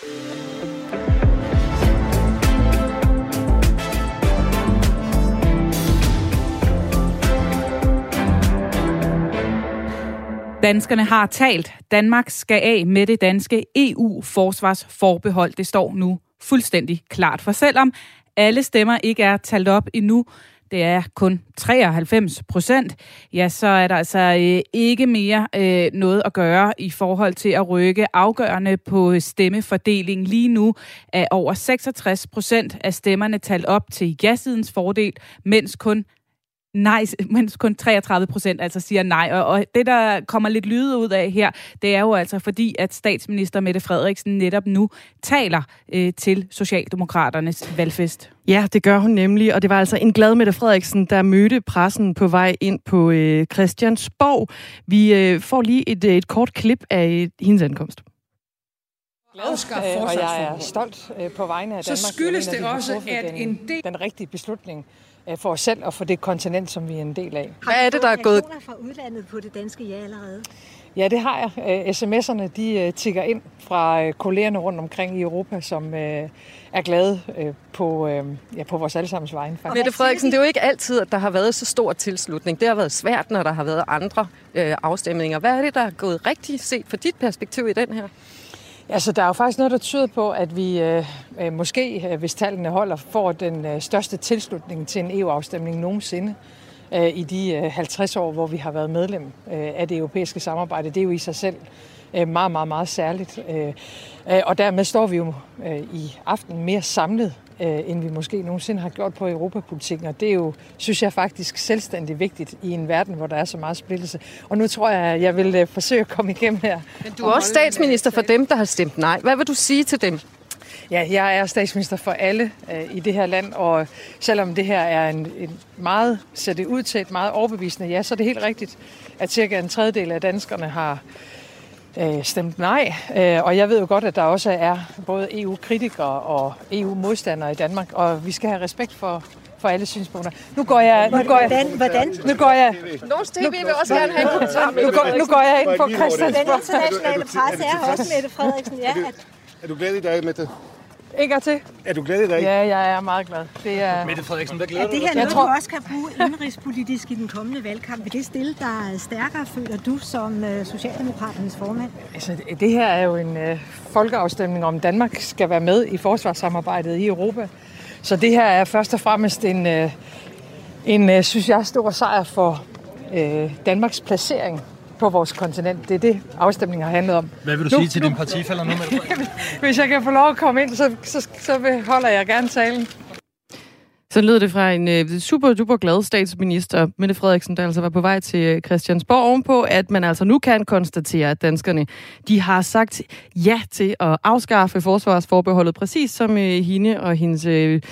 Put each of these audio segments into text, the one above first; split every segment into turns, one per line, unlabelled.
Danskerne har talt. Danmark skal af med det danske EU-forsvarsforbehold. Det står nu fuldstændig klart. For selvom alle stemmer ikke er talt op endnu, det er kun 93 procent, ja, så er der altså øh, ikke mere øh, noget at gøre i forhold til at rykke afgørende på stemmefordeling. Lige nu er over 66 procent af stemmerne talt op til ja-sidens fordel, mens kun nej, mens kun 33 procent altså siger nej. Og, og det, der kommer lidt lyde ud af her, det er jo altså fordi, at statsminister Mette Frederiksen netop nu taler øh, til Socialdemokraternes valgfest.
Ja, det gør hun nemlig, og det var altså en glad Mette Frederiksen, der mødte pressen på vej ind på øh, Christiansborg. Vi øh, får lige et, et kort klip af øh, hendes ankomst
glad, øh, og jeg er stolt øh, på vegne af Danmark.
Så skyldes det også, at en del...
Den rigtige beslutning Øh, for os selv og for det kontinent, som vi er en del af.
Hvad er det, der er gået... fra udlandet på det danske ja allerede?
Ja, det har jeg. Øh, sms'erne de øh, tigger ind fra kollegerne rundt omkring i Europa, som er glade på, ja, på vores allesammens vegne.
Mette Frederiksen, det er jo ikke altid, at der har været så stor tilslutning. Det har været svært, når der har været andre afstemninger. Hvad er det, der er gået rigtigt set fra dit perspektiv i den her?
Altså, der er jo faktisk noget, der tyder på, at vi øh, øh måske, øh, hvis tallene holder, får den øh, største tilslutning til en EU-afstemning nogensinde øh, i de øh, 50 år, hvor vi har været medlem øh, af det europæiske samarbejde. Det er jo i sig selv øh, meget, meget, meget særligt. Øh, øh og dermed står vi jo øh, i aften mere samlet øh, end vi måske nogensinde har gjort på europapolitikken. Og det er jo, synes jeg faktisk, selvstændig vigtigt i en verden, hvor der er så meget splittelse. Og nu tror jeg, at jeg vil øh, forsøge at komme igennem her.
Men du er også statsminister for dem, der har stemt nej. Hvad vil du sige til dem?
Ja, jeg er statsminister for alle øh, i det her land, og selvom det her er en, en meget, ser det ud til et meget overbevisende ja, så er det helt rigtigt, at cirka en tredjedel af danskerne har øh, stemt nej. Øh, og jeg ved jo godt, at der også er både EU-kritikere og EU-modstandere i Danmark, og vi skal have respekt for, for alle synspunkter. Nu går jeg... Nu går jeg, hvordan?
hvordan?
Nu går jeg...
Norsk TV vil også gerne have en kommentar.
Nu går, nu går jeg ind på Christiansborg.
Den internationale presse er også Mette Frederiksen. Ja, at...
Er du glad i dag, Mette?
En gang til.
Er du glad i dag?
Ja, jeg er meget glad.
Det er... Mette Frederiksen, hvad glæder
er det her noget, tror... du også kan bruge indrigspolitisk i den kommende valgkamp? Vil det stille dig stærkere, føler du, som uh, Socialdemokraternes formand?
Altså, det her er jo en uh, folkeafstemning om Danmark skal være med i forsvarssamarbejdet i Europa. Så det her er først og fremmest en, uh, en uh, synes jeg, stor sejr for uh, Danmarks placering på vores kontinent. Det er det, afstemningen har handlet om.
Hvad vil du nu, sige til nu, dine partifælder nu? Med
Hvis jeg kan få lov at komme ind, så, så, så holder jeg gerne talen.
Så lyder det fra en uh, super duper glad statsminister, Mette Frederiksen, der altså var på vej til øh, Christiansborg ovenpå, at man altså nu kan konstatere, at danskerne de har sagt ja til at afskaffe forsvarsforbeholdet, præcis som uh, hende og hendes uh,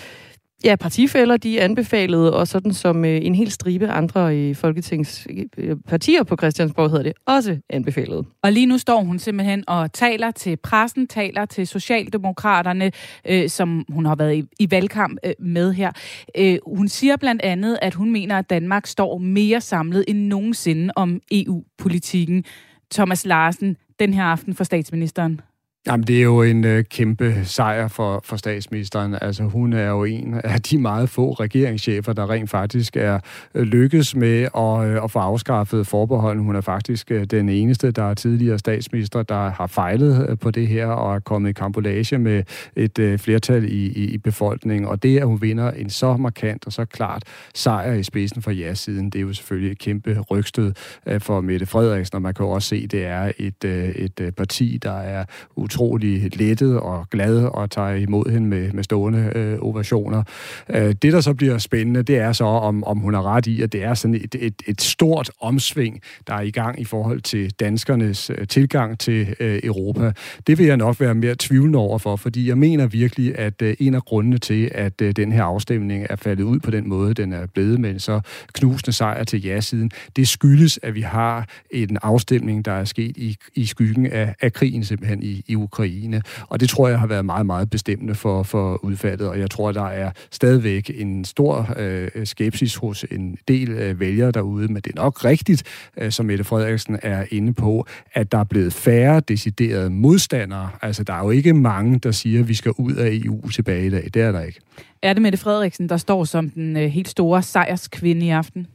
Ja, partifælder, de anbefalede, og sådan som øh, en hel stribe andre øh, i folketingspartier øh, på Christiansborg hedder det, også anbefalede.
Og lige nu står hun simpelthen og taler til pressen, taler til Socialdemokraterne, øh, som hun har været i, i valgkamp øh, med her. Øh, hun siger blandt andet, at hun mener, at Danmark står mere samlet end nogensinde om EU-politikken. Thomas Larsen, den her aften for statsministeren.
Jamen, det er jo en øh, kæmpe sejr for, for statsministeren. Altså, hun er jo en af de meget få regeringschefer, der rent faktisk er øh, lykkes med at, øh, at få afskaffet forbeholden. Hun er faktisk øh, den eneste, der er tidligere statsminister, der har fejlet øh, på det her og er kommet i kampolage med et øh, flertal i, i, i befolkningen. Og det, at hun vinder en så markant og så klart sejr i spidsen for ja-siden, det er jo selvfølgelig et kæmpe rygstød øh, for Mette Frederiksen, og man kan jo også se, det er et, øh, et øh, parti, der er utrolig lettet og glad og tager imod hende med, med stående øh, ovationer. Øh, det, der så bliver spændende, det er så, om, om hun har ret i, at det er sådan et, et, et stort omsving, der er i gang i forhold til danskernes øh, tilgang til øh, Europa. Det vil jeg nok være mere tvivlende over for, fordi jeg mener virkelig, at øh, en af grundene til, at øh, den her afstemning er faldet ud på den måde, den er blevet med så knusende sejr til ja-siden, det skyldes, at vi har en afstemning, der er sket i, i skyggen af, af krigen simpelthen i, i Ukraine. Og det tror jeg har været meget, meget bestemmende for, for udfaldet, og jeg tror, der er stadigvæk en stor øh, skepsis hos en del øh, vælgere derude, men det er nok rigtigt, øh, som Mette Frederiksen er inde på, at der er blevet færre deciderede modstandere. Altså, der er jo ikke mange, der siger, at vi skal ud af EU tilbage i dag. Det er der ikke.
Er det Mette Frederiksen, der står som den øh, helt store sejrskvinde i aften?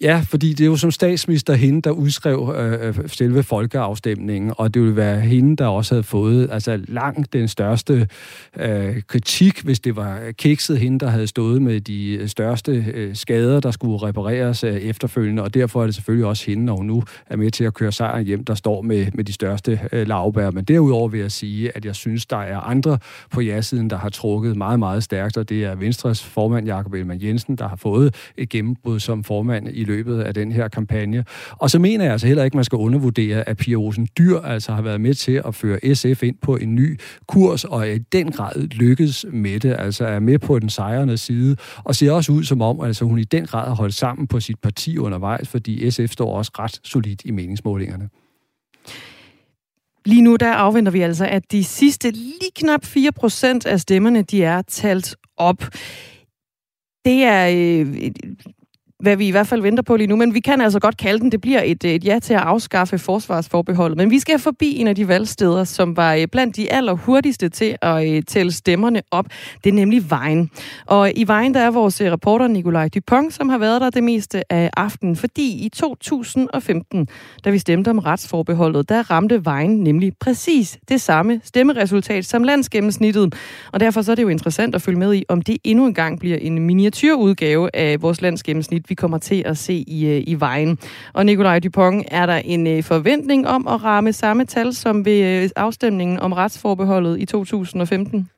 Ja, fordi det er jo som statsminister hende, der udskrev øh, øh, selve folkeafstemningen, og det ville være hende, der også havde fået altså langt den største øh, kritik, hvis det var kikset hende, der havde stået med de øh, største øh, skader, der skulle repareres øh, efterfølgende, og derfor er det selvfølgelig også hende, når hun nu er med til at køre sejren hjem, der står med, med de største øh, lavbær. Men derudover vil jeg sige, at jeg synes, der er andre på ja-siden, der har trukket meget, meget stærkt, og det er Venstres formand, Jakob Elman Jensen, der har fået et gennembrud som formand i løbet af den her kampagne. Og så mener jeg altså heller ikke, at man skal undervurdere, at Pia Olsen Dyr altså har været med til at føre SF ind på en ny kurs, og er i den grad lykkedes med det, altså er med på den sejrende side, og ser også ud som om, altså hun i den grad har holdt sammen på sit parti undervejs, fordi SF står også ret solidt i meningsmålingerne.
Lige nu der afventer vi altså, at de sidste lige knap 4% af stemmerne, de er talt op. Det er øh, hvad vi i hvert fald venter på lige nu, men vi kan altså godt kalde den, det bliver et, et ja til at afskaffe forsvarsforbeholdet. Men vi skal forbi en af de valgsteder, som var øh, blandt de allerhurtigste til at øh, tælle stemmerne op. Det er nemlig Vejen. Og i Vejen, der er vores øh, reporter Nikolaj Dupont, som har været der det meste af aftenen, fordi i 2015, da vi stemte om retsforbeholdet, der ramte Vejen nemlig præcis det samme stemmeresultat som landsgennemsnittet. Og derfor så er det jo interessant at følge med i, om det endnu engang bliver en miniatyrudgave af vores landsgennemsnit, vi kommer til at se i, øh, i vejen. Og Nikolaj Dupont, er der en øh, forventning om at ramme samme tal som ved øh, afstemningen om retsforbeholdet i 2015?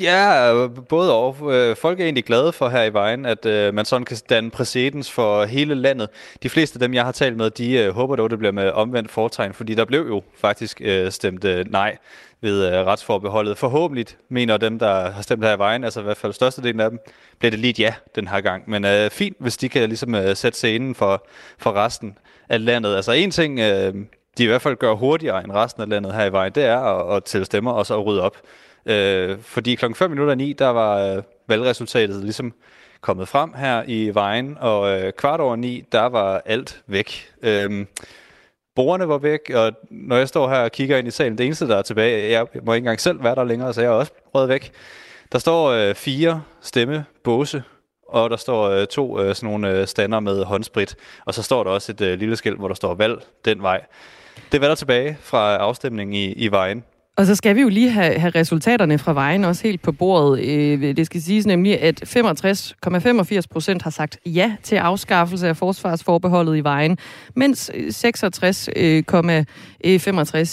Ja, både og. Øh, folk er egentlig glade for her i vejen, at øh, man sådan kan danne præcedens for hele landet. De fleste af dem, jeg har talt med, de øh, håber dog, det bliver med omvendt fortegn, fordi der blev jo faktisk uh, stemt nej ved retsforbeholdet. Forhåbentlig mener dem, der har stemt her i vejen, altså i hvert fald størstedelen af dem, bliver det lige et ja den her gang. Men uh, fint, hvis de kan ligesom uh, sætte scenen for, for resten af landet. Altså en ting, uh, de i hvert fald gør hurtigere end resten af landet her i vejen, det er at, at tælle stemmer og så rydde op. Øh, fordi klokken 5 minutter 9, der var øh, valgresultatet ligesom kommet frem her i vejen, og øh, kvart over 9, der var alt væk. Øhm, uh, Borgerne var væk, og når jeg står her og kigger ind i salen, det eneste, der er tilbage, jeg må ikke engang selv være der længere, så jeg er også rød væk. Der står øh, fire stemmebåse, og der står øh, to øh, sådan nogle øh, stander med håndsprit, og så står der også et øh, lille skilt, hvor der står valg den vej. Det var der tilbage fra afstemningen i, i vejen.
Og så skal vi jo lige have, have resultaterne fra vejen også helt på bordet. Øh, det skal siges nemlig, at 65,85 procent har sagt ja til afskaffelse af forsvarsforbeholdet i vejen, mens øh, 66,65 øh, øh,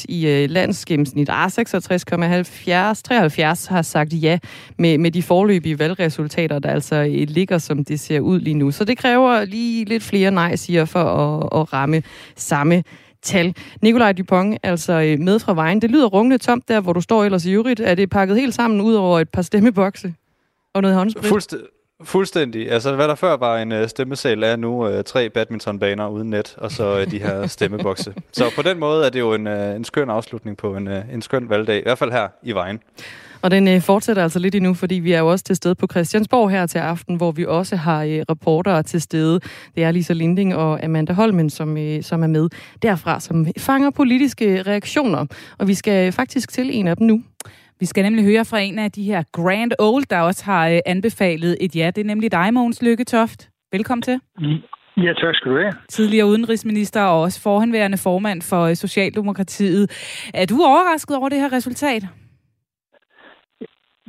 i landsgennemsnit, ah, 66,73 har sagt ja med, med de forløbige valgresultater, der altså ligger, som det ser ud lige nu. Så det kræver lige lidt flere nej-siger for at, at ramme samme tal. Nikolaj Dupont, altså øh, med fra vejen. Det lyder rungende tomt der, hvor du står ellers i øvrigt. Er det pakket helt sammen ud over et par stemmebokse og noget håndsprit?
Fuldstændig. Fuldstændig. Altså, hvad der før var en uh, stemmesal, er nu uh, tre badmintonbaner uden net, og så uh, de her stemmebokse. så på den måde er det jo en, uh, en skøn afslutning på en, uh, en skøn valgdag, i hvert fald her i vejen.
Og den øh, fortsætter altså lidt endnu, fordi vi er jo også til stede på Christiansborg her til aften, hvor vi også har øh, reportere til stede. Det er Lisa Linding og Amanda Holmen, som, øh, som er med derfra, som fanger politiske reaktioner. Og vi skal faktisk til en af dem nu.
Vi skal nemlig høre fra en af de her Grand Old, der også har øh, anbefalet et ja. Det er nemlig dig, Mogens Lykketoft. Velkommen til.
Ja, tak skal du have.
Tidligere udenrigsminister og også forhenværende formand for Socialdemokratiet. Er du overrasket over det her resultat?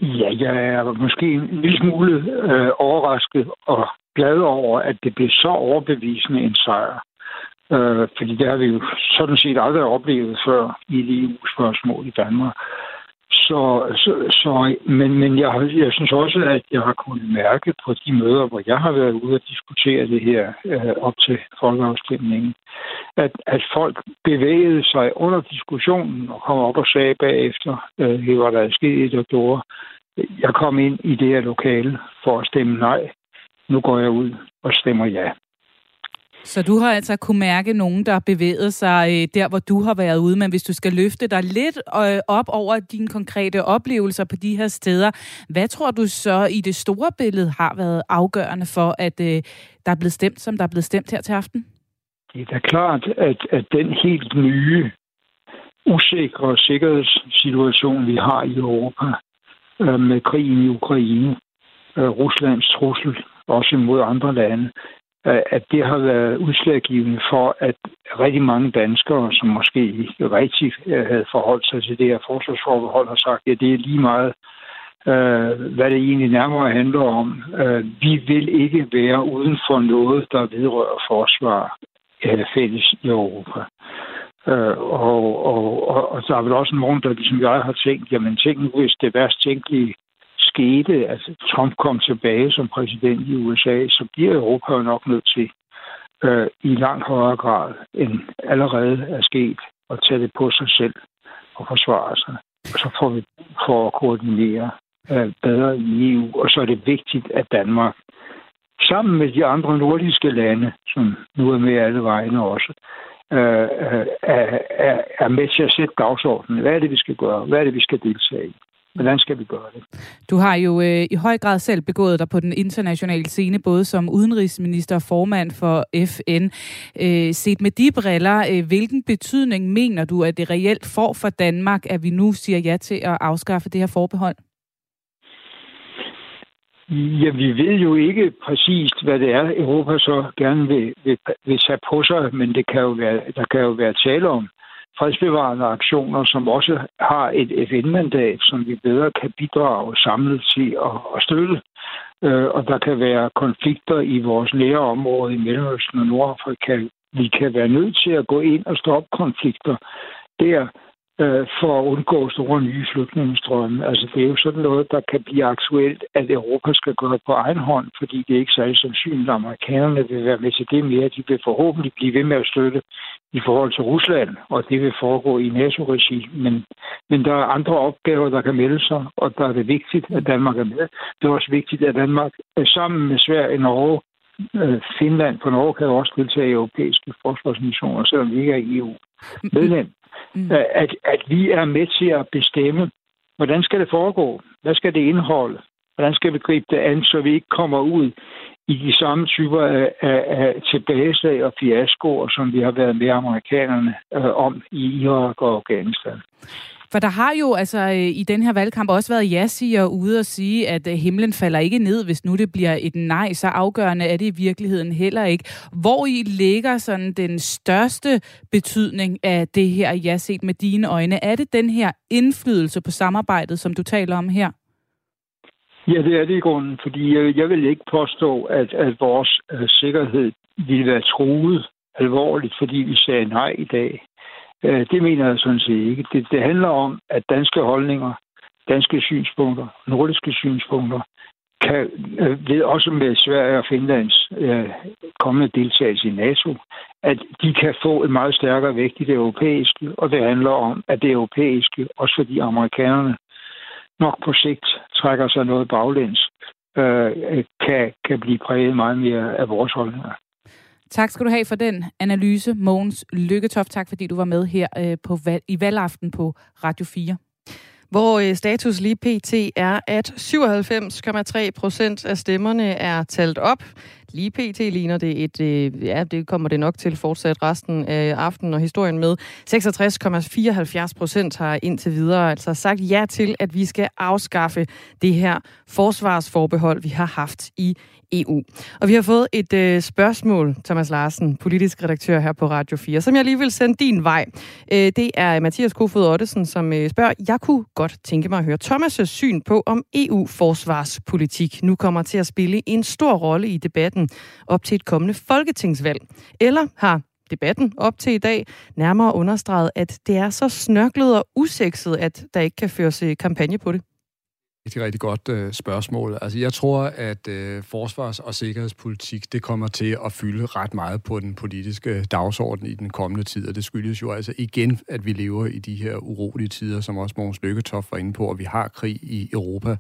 Ja, jeg er måske en lille smule øh, overrasket og glad over, at det blev så overbevisende en sejr. Øh, fordi det har vi jo sådan set aldrig oplevet før i et EU-spørgsmål i Danmark. Så, så, så men, men jeg, jeg synes også, at jeg har kunnet mærke på de møder, hvor jeg har været ude og diskutere det her øh, op til folkeafstemningen, at, at folk bevægede sig under diskussionen og kom op og sagde bagefter, øh, det var der sket og gjorde. Jeg kom ind i det her lokale for at stemme nej. Nu går jeg ud og stemmer ja.
Så du har altså kunne mærke nogen, der har bevæget sig øh, der, hvor du har været ude, men hvis du skal løfte dig lidt øh, op over dine konkrete oplevelser på de her steder, hvad tror du så i det store billede har været afgørende for, at øh, der er blevet stemt, som der er blevet stemt her til aften?
Det er da klart, at, at den helt nye, usikre sikkerhedssituation, vi har i Europa, med krigen i Ukraine, Ruslands trussel, også imod andre lande, at det har været udslaggivende for, at rigtig mange danskere, som måske ikke rigtig øh, havde forholdt sig til det her forsvarsforbehold, har sagt, at ja, det er lige meget, øh, hvad det egentlig nærmere handler om. Øh, vi vil ikke være uden for noget, der vedrører forsvar øh, fælles i Europa. Øh, og, og, og, og der er vel også nogen, der ligesom jeg har tænkt, jamen tænk nu, hvis det værst tænkelige skete, at Trump kom tilbage som præsident i USA, så bliver Europa jo nok nødt til øh, i langt højere grad end allerede er sket at tage det på sig selv og forsvare sig. Og så får vi for at koordinere øh, bedre i EU, og så er det vigtigt, at Danmark sammen med de andre nordiske lande, som nu er med alle vegne også, øh, øh, er, er, er med til at sætte dagsordenen. Hvad er det, vi skal gøre? Hvad er det, vi skal deltage i? Hvordan skal vi gøre det?
Du har jo øh, i høj grad selv begået dig på den internationale scene, både som udenrigsminister og formand for FN. Øh, set med de briller, øh, hvilken betydning mener du, at det reelt får for Danmark, at vi nu siger ja til at afskaffe det her forbehold?
Ja, vi ved jo ikke præcist, hvad det er, Europa så gerne vil, vil, vil tage på sig, men det kan jo være, der kan jo være tale om fredsbevarende aktioner, som også har et FN-mandat, som vi bedre kan bidrage samlet til at, at støtte. Øh, og der kan være konflikter i vores nære område i Mellemøsten og Nordafrika. Vi kan være nødt til at gå ind og stoppe konflikter der, øh, for at undgå store nye flygtningestrømme. Altså, det er jo sådan noget, der kan blive aktuelt, at Europa skal gøre på egen hånd, fordi det er ikke særlig sandsynligt, at amerikanerne vil være med til det mere. De vil forhåbentlig blive ved med at støtte i forhold til Rusland, og det vil foregå i NATO-regi. Men, men der er andre opgaver, der kan melde sig, og der er det vigtigt, at Danmark er med. Det er også vigtigt, at Danmark er sammen med Sverige, Norge, øh, Finland, på Norge kan også deltage i europæiske forsvarsmissioner, selvom vi ikke er i EU medlem mm. at, at vi er med til at bestemme, hvordan skal det foregå? Hvad skal det indeholde? Hvordan skal vi gribe det an, så vi ikke kommer ud i de samme typer af, af, af tilbageslag og fiaskoer, som vi har været med amerikanerne øh, om i Irak og Afghanistan.
For der har jo altså øh, i den her valgkamp også været ja-siger ude og sige, at øh, himlen falder ikke ned, hvis nu det bliver et nej, så afgørende er det i virkeligheden heller ikke. Hvor i ligger sådan den største betydning af det her ja set med dine øjne? Er det den her indflydelse på samarbejdet, som du taler om her?
Ja, det er det i grunden, fordi jeg, jeg vil ikke påstå, at, at vores øh, sikkerhed ville være truet alvorligt, fordi vi sagde nej i dag. Øh, det mener jeg sådan set ikke. Det, det handler om, at danske holdninger, danske synspunkter, nordiske synspunkter, kan øh, ved også med Sverige og Finlands øh, kommende deltagelse i NATO, at de kan få en meget stærkere vægt i det europæiske, og det handler om, at det europæiske, også fordi amerikanerne nok på sigt trækker sig noget baglæns, øh, kan, kan blive præget meget mere af vores holdninger.
Tak skal du have for den analyse, Mogens Lykketoft. Tak fordi du var med her øh, på valg, i valgaften på Radio 4.
Hvor øh, status lige pt. er, at 97,3 procent af stemmerne er talt op. Lige pt. ligner det et, øh, ja, det kommer det nok til fortsat resten af aftenen og historien med. 66,74 procent har indtil videre altså sagt ja til, at vi skal afskaffe det her forsvarsforbehold, vi har haft i EU. Og vi har fået et øh, spørgsmål, Thomas Larsen, politisk redaktør her på Radio 4, som jeg lige vil sende din vej. Øh, det er Mathias Kofod Ottesen, som øh, spørger, jeg kunne godt tænke mig at høre Thomas' syn på, om EU-forsvarspolitik nu kommer til at spille en stor rolle i debatten op til et kommende folketingsvalg. Eller har debatten op til i dag nærmere understreget, at det er så snørklet og usekset, at der ikke kan føres øh, kampagne på det?
Rigtig, rigtig godt øh, spørgsmål. Altså, jeg tror, at øh, forsvars- og sikkerhedspolitik, det kommer til at fylde ret meget på den politiske dagsorden i den kommende tid, og det skyldes jo altså igen, at vi lever i de her urolige tider, som også Mogens Lykketoff var inde på, og vi har krig i Europa.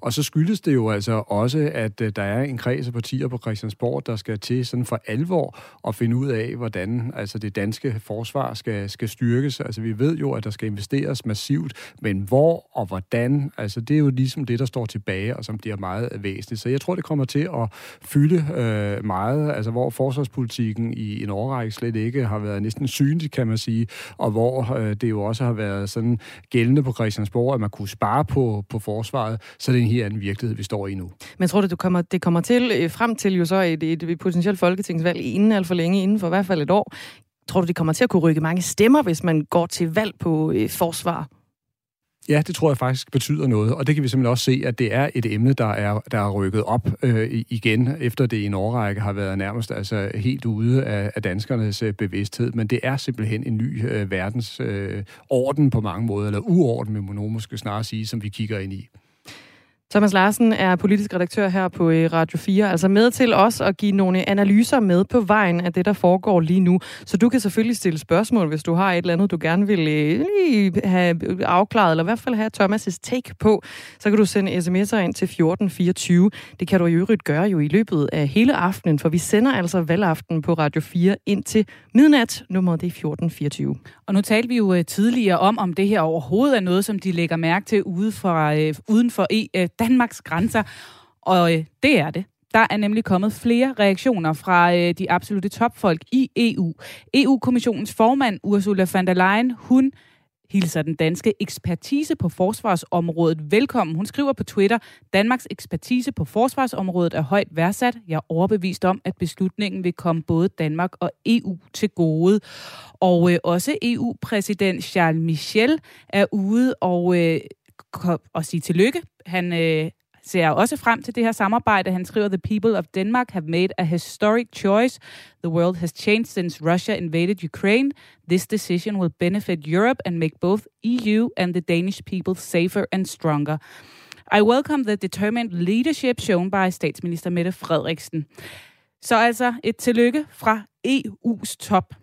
Og så skyldes det jo altså også, at øh, der er en kreds af partier på Christiansborg, der skal til sådan for alvor at finde ud af, hvordan altså det danske forsvar skal, skal styrkes. Altså vi ved jo, at der skal investeres massivt, men hvor og hvordan, altså det er jo ligesom det, der står tilbage, og som bliver meget væsentligt. Så jeg tror, det kommer til at fylde øh, meget, altså hvor forsvarspolitikken i en årrække slet ikke har været næsten synlig, kan man sige, og hvor øh, det jo også har været sådan gældende på Christiansborg, at man kunne spare på, på forsvaret, så det er en helt anden virkelighed, vi står i nu.
Men tror du, det kommer, det kommer til, øh, frem til jo så et, et, et potentielt folketingsvalg inden alt for længe, inden for i hvert fald et år, tror du, det kommer til at kunne rykke mange stemmer, hvis man går til valg på øh, forsvar?
Ja, det tror jeg faktisk betyder noget, og det kan vi simpelthen også se, at det er et emne, der er, der er rykket op øh, igen, efter det i en årrække har været nærmest altså, helt ude af, af danskernes øh, bevidsthed. Men det er simpelthen en ny øh, verdens øh, orden på mange måder, eller uorden, må man måske snarere sige, som vi kigger ind i.
Thomas Larsen er politisk redaktør her på øh, Radio 4, altså med til os at give nogle analyser med på vejen af det, der foregår lige nu. Så du kan selvfølgelig stille spørgsmål, hvis du har et eller andet, du gerne vil øh, lige have afklaret, eller i hvert fald have Thomas' take på. Så kan du sende sms'er ind til 1424. Det kan du i øvrigt gøre jo i løbet af hele aftenen, for vi sender altså valgaften på Radio 4 ind til midnat. Nummeret det er 1424.
Og nu talte vi jo øh, tidligere om, om det her overhovedet er noget, som de lægger mærke til ude fra, øh, uden for e, Danmarks grænser. Og øh, det er det. Der er nemlig kommet flere reaktioner fra øh, de absolute topfolk i EU. EU-kommissionens formand Ursula von der Leyen, hun hilser den danske ekspertise på forsvarsområdet velkommen. Hun skriver på Twitter, Danmarks ekspertise på forsvarsområdet er højt værdsat. Jeg er overbevist om, at beslutningen vil komme både Danmark og EU til gode. Og øh, også EU-præsident Charles Michel er ude og, øh, og sige tillykke. Han øh, ser også frem til det her samarbejde. Han skriver, The people of Denmark have made a historic choice. The world has changed since Russia invaded Ukraine. This decision will benefit Europe and make both EU and the Danish people safer and stronger. I welcome the determined leadership shown by statsminister Mette Frederiksen. Så altså et tillykke fra EU's top.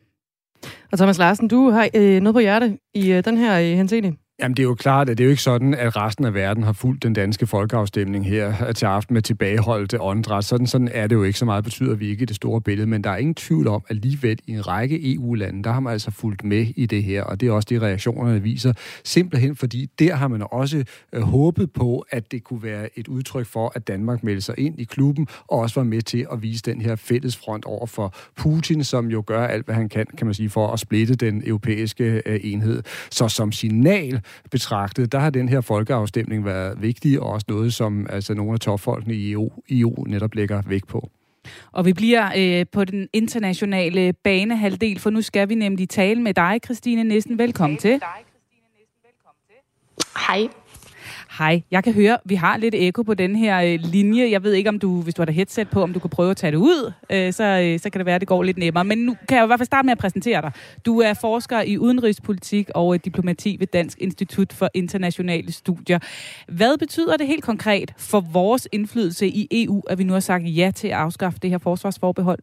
Og Thomas Larsen, du har øh, noget på hjerte i øh, den her øh, henseende.
Jamen, det er jo klart, at det er jo ikke sådan, at resten af verden har fulgt den danske folkeafstemning her til aften med tilbageholdte åndedræt. Sådan, sådan er det jo ikke så meget, betyder vi ikke i det store billede, men der er ingen tvivl om, at alligevel i en række EU-lande, der har man altså fulgt med i det her, og det er også de reaktioner, der viser. Simpelthen fordi der har man også øh, håbet på, at det kunne være et udtryk for, at Danmark meldte sig ind i klubben, og også var med til at vise den her fælles front over for Putin, som jo gør alt, hvad han kan, kan man sige, for at splitte den europæiske øh, enhed. Så som signal betragtet, der har den her folkeafstemning været vigtig, og også noget, som altså, nogle af topfolkene i EU, EU netop lægger vægt på.
Og vi bliver øh, på den internationale banehalvdel, for nu skal vi nemlig tale med dig, Christine Nissen. Velkommen til.
Hej.
Hej, jeg kan høre, vi har lidt ekko på den her øh, linje. Jeg ved ikke, om du, hvis du har der headset på, om du kan prøve at tage det ud, øh, så, øh, så kan det være, at det går lidt nemmere. Men nu kan jeg i hvert fald starte med at præsentere dig. Du er forsker i udenrigspolitik og øh, diplomati ved Dansk Institut for Internationale Studier. Hvad betyder det helt konkret for vores indflydelse i EU, at vi nu har sagt ja til at afskaffe det her forsvarsforbehold?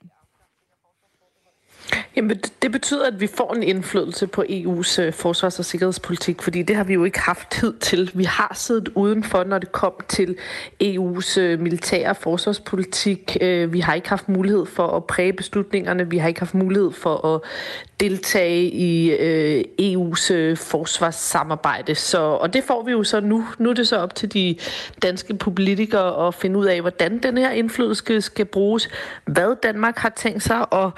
Jamen, det betyder, at vi får en indflydelse på EU's øh, forsvars- og sikkerhedspolitik, fordi det har vi jo ikke haft tid til. Vi har siddet udenfor, når det kom til EU's øh, militære forsvarspolitik. Øh, vi har ikke haft mulighed for at præge beslutningerne. Vi har ikke haft mulighed for at deltage i øh, EU's øh, forsvarssamarbejde. Så, og det får vi jo så nu. Nu er det så op til de danske politikere at finde ud af, hvordan den her indflydelse skal, skal bruges. Hvad Danmark har tænkt sig at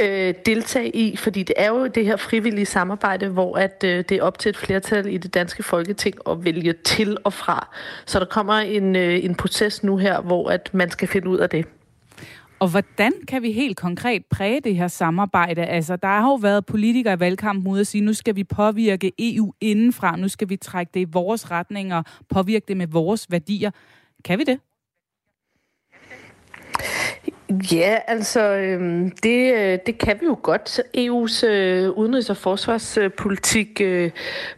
øh, deltage i, fordi det er jo det her frivillige samarbejde, hvor at øh, det er op til et flertal i det danske folketing at vælge til og fra. Så der kommer en, øh, en proces nu her, hvor at man skal finde ud af det.
Og hvordan kan vi helt konkret præge det her samarbejde? Altså, der har jo været politikere i valgkampen ude at sige, nu skal vi påvirke EU indenfra, nu skal vi trække det i vores retning og påvirke det med vores værdier. Kan vi det?
Ja, altså øhm, det, øh, det kan vi jo godt. EU's øh, udenrigs- og forsvarspolitik øh,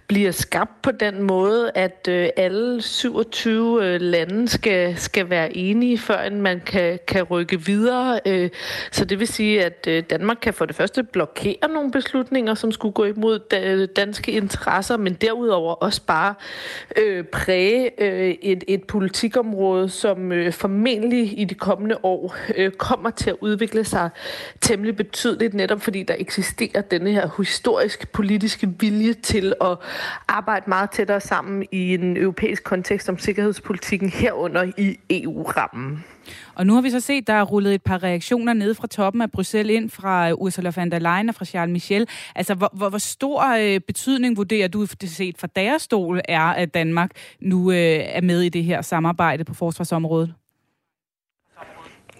bliver skabt på den måde, at øh, alle 27 øh, lande skal, skal være enige, før man kan, kan rykke videre. Øh, så det vil sige, at øh, Danmark kan for det første blokere nogle beslutninger, som skulle gå imod da, danske interesser, men derudover også bare øh, præge øh, et, et politikområde, som øh, formentlig i de kommende år øh, kommer til at udvikle sig temmelig betydeligt, netop fordi der eksisterer denne her historisk politiske vilje til at arbejde meget tættere sammen i en europæisk kontekst om sikkerhedspolitikken herunder i EU-rammen.
Og nu har vi så set, der er rullet et par reaktioner ned fra toppen af Bruxelles ind fra Ursula von der Leyen og fra Charles Michel. Altså, hvor, hvor, hvor stor øh, betydning vurderer du, det set fra deres stol, er, at Danmark nu øh, er med i det her samarbejde på forsvarsområdet?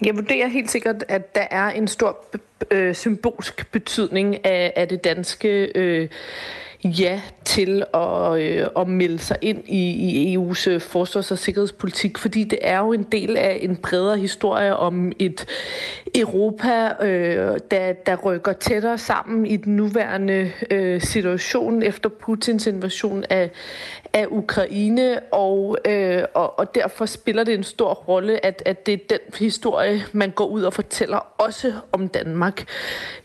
Jeg vurderer helt sikkert, at der er en stor øh, symbolsk betydning af, af det danske øh, ja til at, øh, at melde sig ind i, i EU's øh, forsvars- og sikkerhedspolitik, fordi det er jo en del af en bredere historie om et Europa, øh, der, der rykker tættere sammen i den nuværende øh, situation efter Putins invasion af, af Ukraine, og, øh, og, og derfor spiller det en stor rolle, at, at det er den historie, man går ud og fortæller også om Danmark.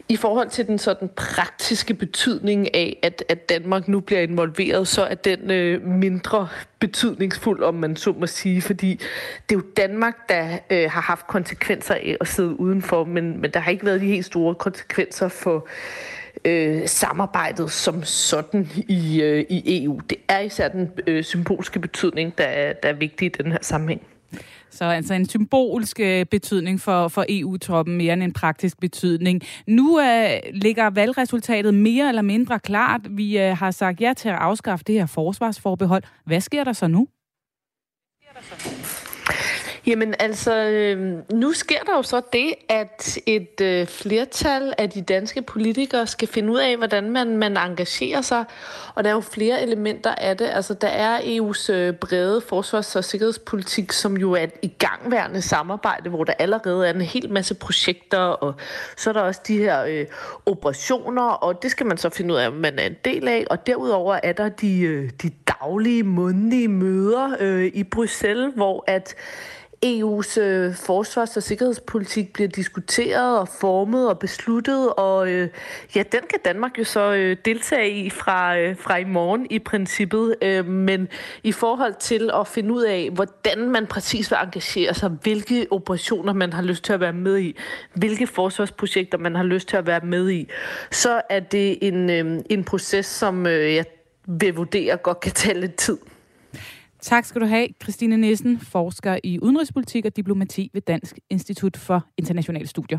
I forhold til den sådan praktiske betydning af, at, at Danmark nu bliver involveret, så er den øh, mindre betydningsfuld, om man så må sige, fordi det er jo Danmark, der øh, har haft konsekvenser af at sidde udenfor, men, men der har ikke været de helt store konsekvenser for øh, samarbejdet som sådan i, øh, i EU. Det er især den øh, symbolske betydning, der er, der er vigtig i den her sammenhæng.
Så altså en symbolsk øh, betydning for, for EU-troppen mere end en praktisk betydning. Nu øh, ligger valgresultatet mere eller mindre klart. Vi øh, har sagt ja til at afskaffe det her forsvarsforbehold. Hvad sker der så nu? Hvad sker der så nu?
Jamen altså, øhm, nu sker der jo så det, at et øh, flertal af de danske politikere skal finde ud af, hvordan man, man engagerer sig. Og der er jo flere elementer af det. Altså, der er EU's øh, brede forsvars- og sikkerhedspolitik, som jo er et igangværende samarbejde, hvor der allerede er en hel masse projekter, og så er der også de her øh, operationer, og det skal man så finde ud af, om man er en del af. Og derudover er der de, øh, de daglige, mundlige møder øh, i Bruxelles, hvor at EU's øh, forsvars- og sikkerhedspolitik bliver diskuteret og formet og besluttet, og øh, ja, den kan Danmark jo så øh, deltage i fra, øh, fra i morgen i princippet. Øh, men i forhold til at finde ud af, hvordan man præcis vil engagere sig, hvilke operationer man har lyst til at være med i, hvilke forsvarsprojekter man har lyst til at være med i, så er det en, øh, en proces, som øh, jeg vil vurdere godt kan tage lidt tid.
Tak skal du have, Christine Nissen, forsker i udenrigspolitik og diplomati ved Dansk Institut for Internationale Studier.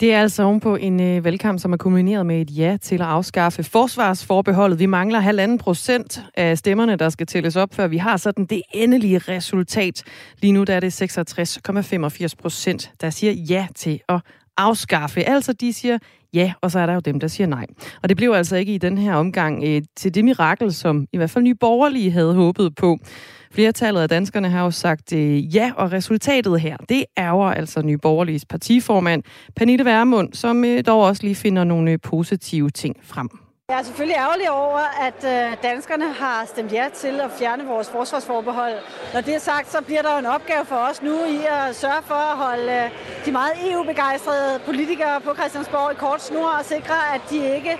Det er altså ovenpå en øh, valgkamp, som er kombineret med et ja til at afskaffe forsvarsforbeholdet. Vi mangler halvanden procent af stemmerne, der skal tælles op, før vi har sådan det endelige resultat. Lige nu der er det 66,85 procent, der siger ja til at afskaffe. Altså, de siger ja, og så er der jo dem, der siger nej. Og det blev altså ikke i den her omgang øh, til det mirakel, som i hvert fald nye borgerlige havde håbet på. Flertallet af danskerne har jo sagt øh, ja, og resultatet her, det ærger altså nye borgerliges partiformand, Pernille Værmund, som øh, dog også lige finder nogle øh, positive ting frem.
Jeg er selvfølgelig ærgerlig over, at øh, danskerne har stemt ja til at fjerne vores forsvarsforbehold. Når det er sagt, så bliver der jo en opgave for os nu i at sørge for at holde øh, de meget EU-begejstrede politikere på Christiansborg i kort snor og sikre, at de ikke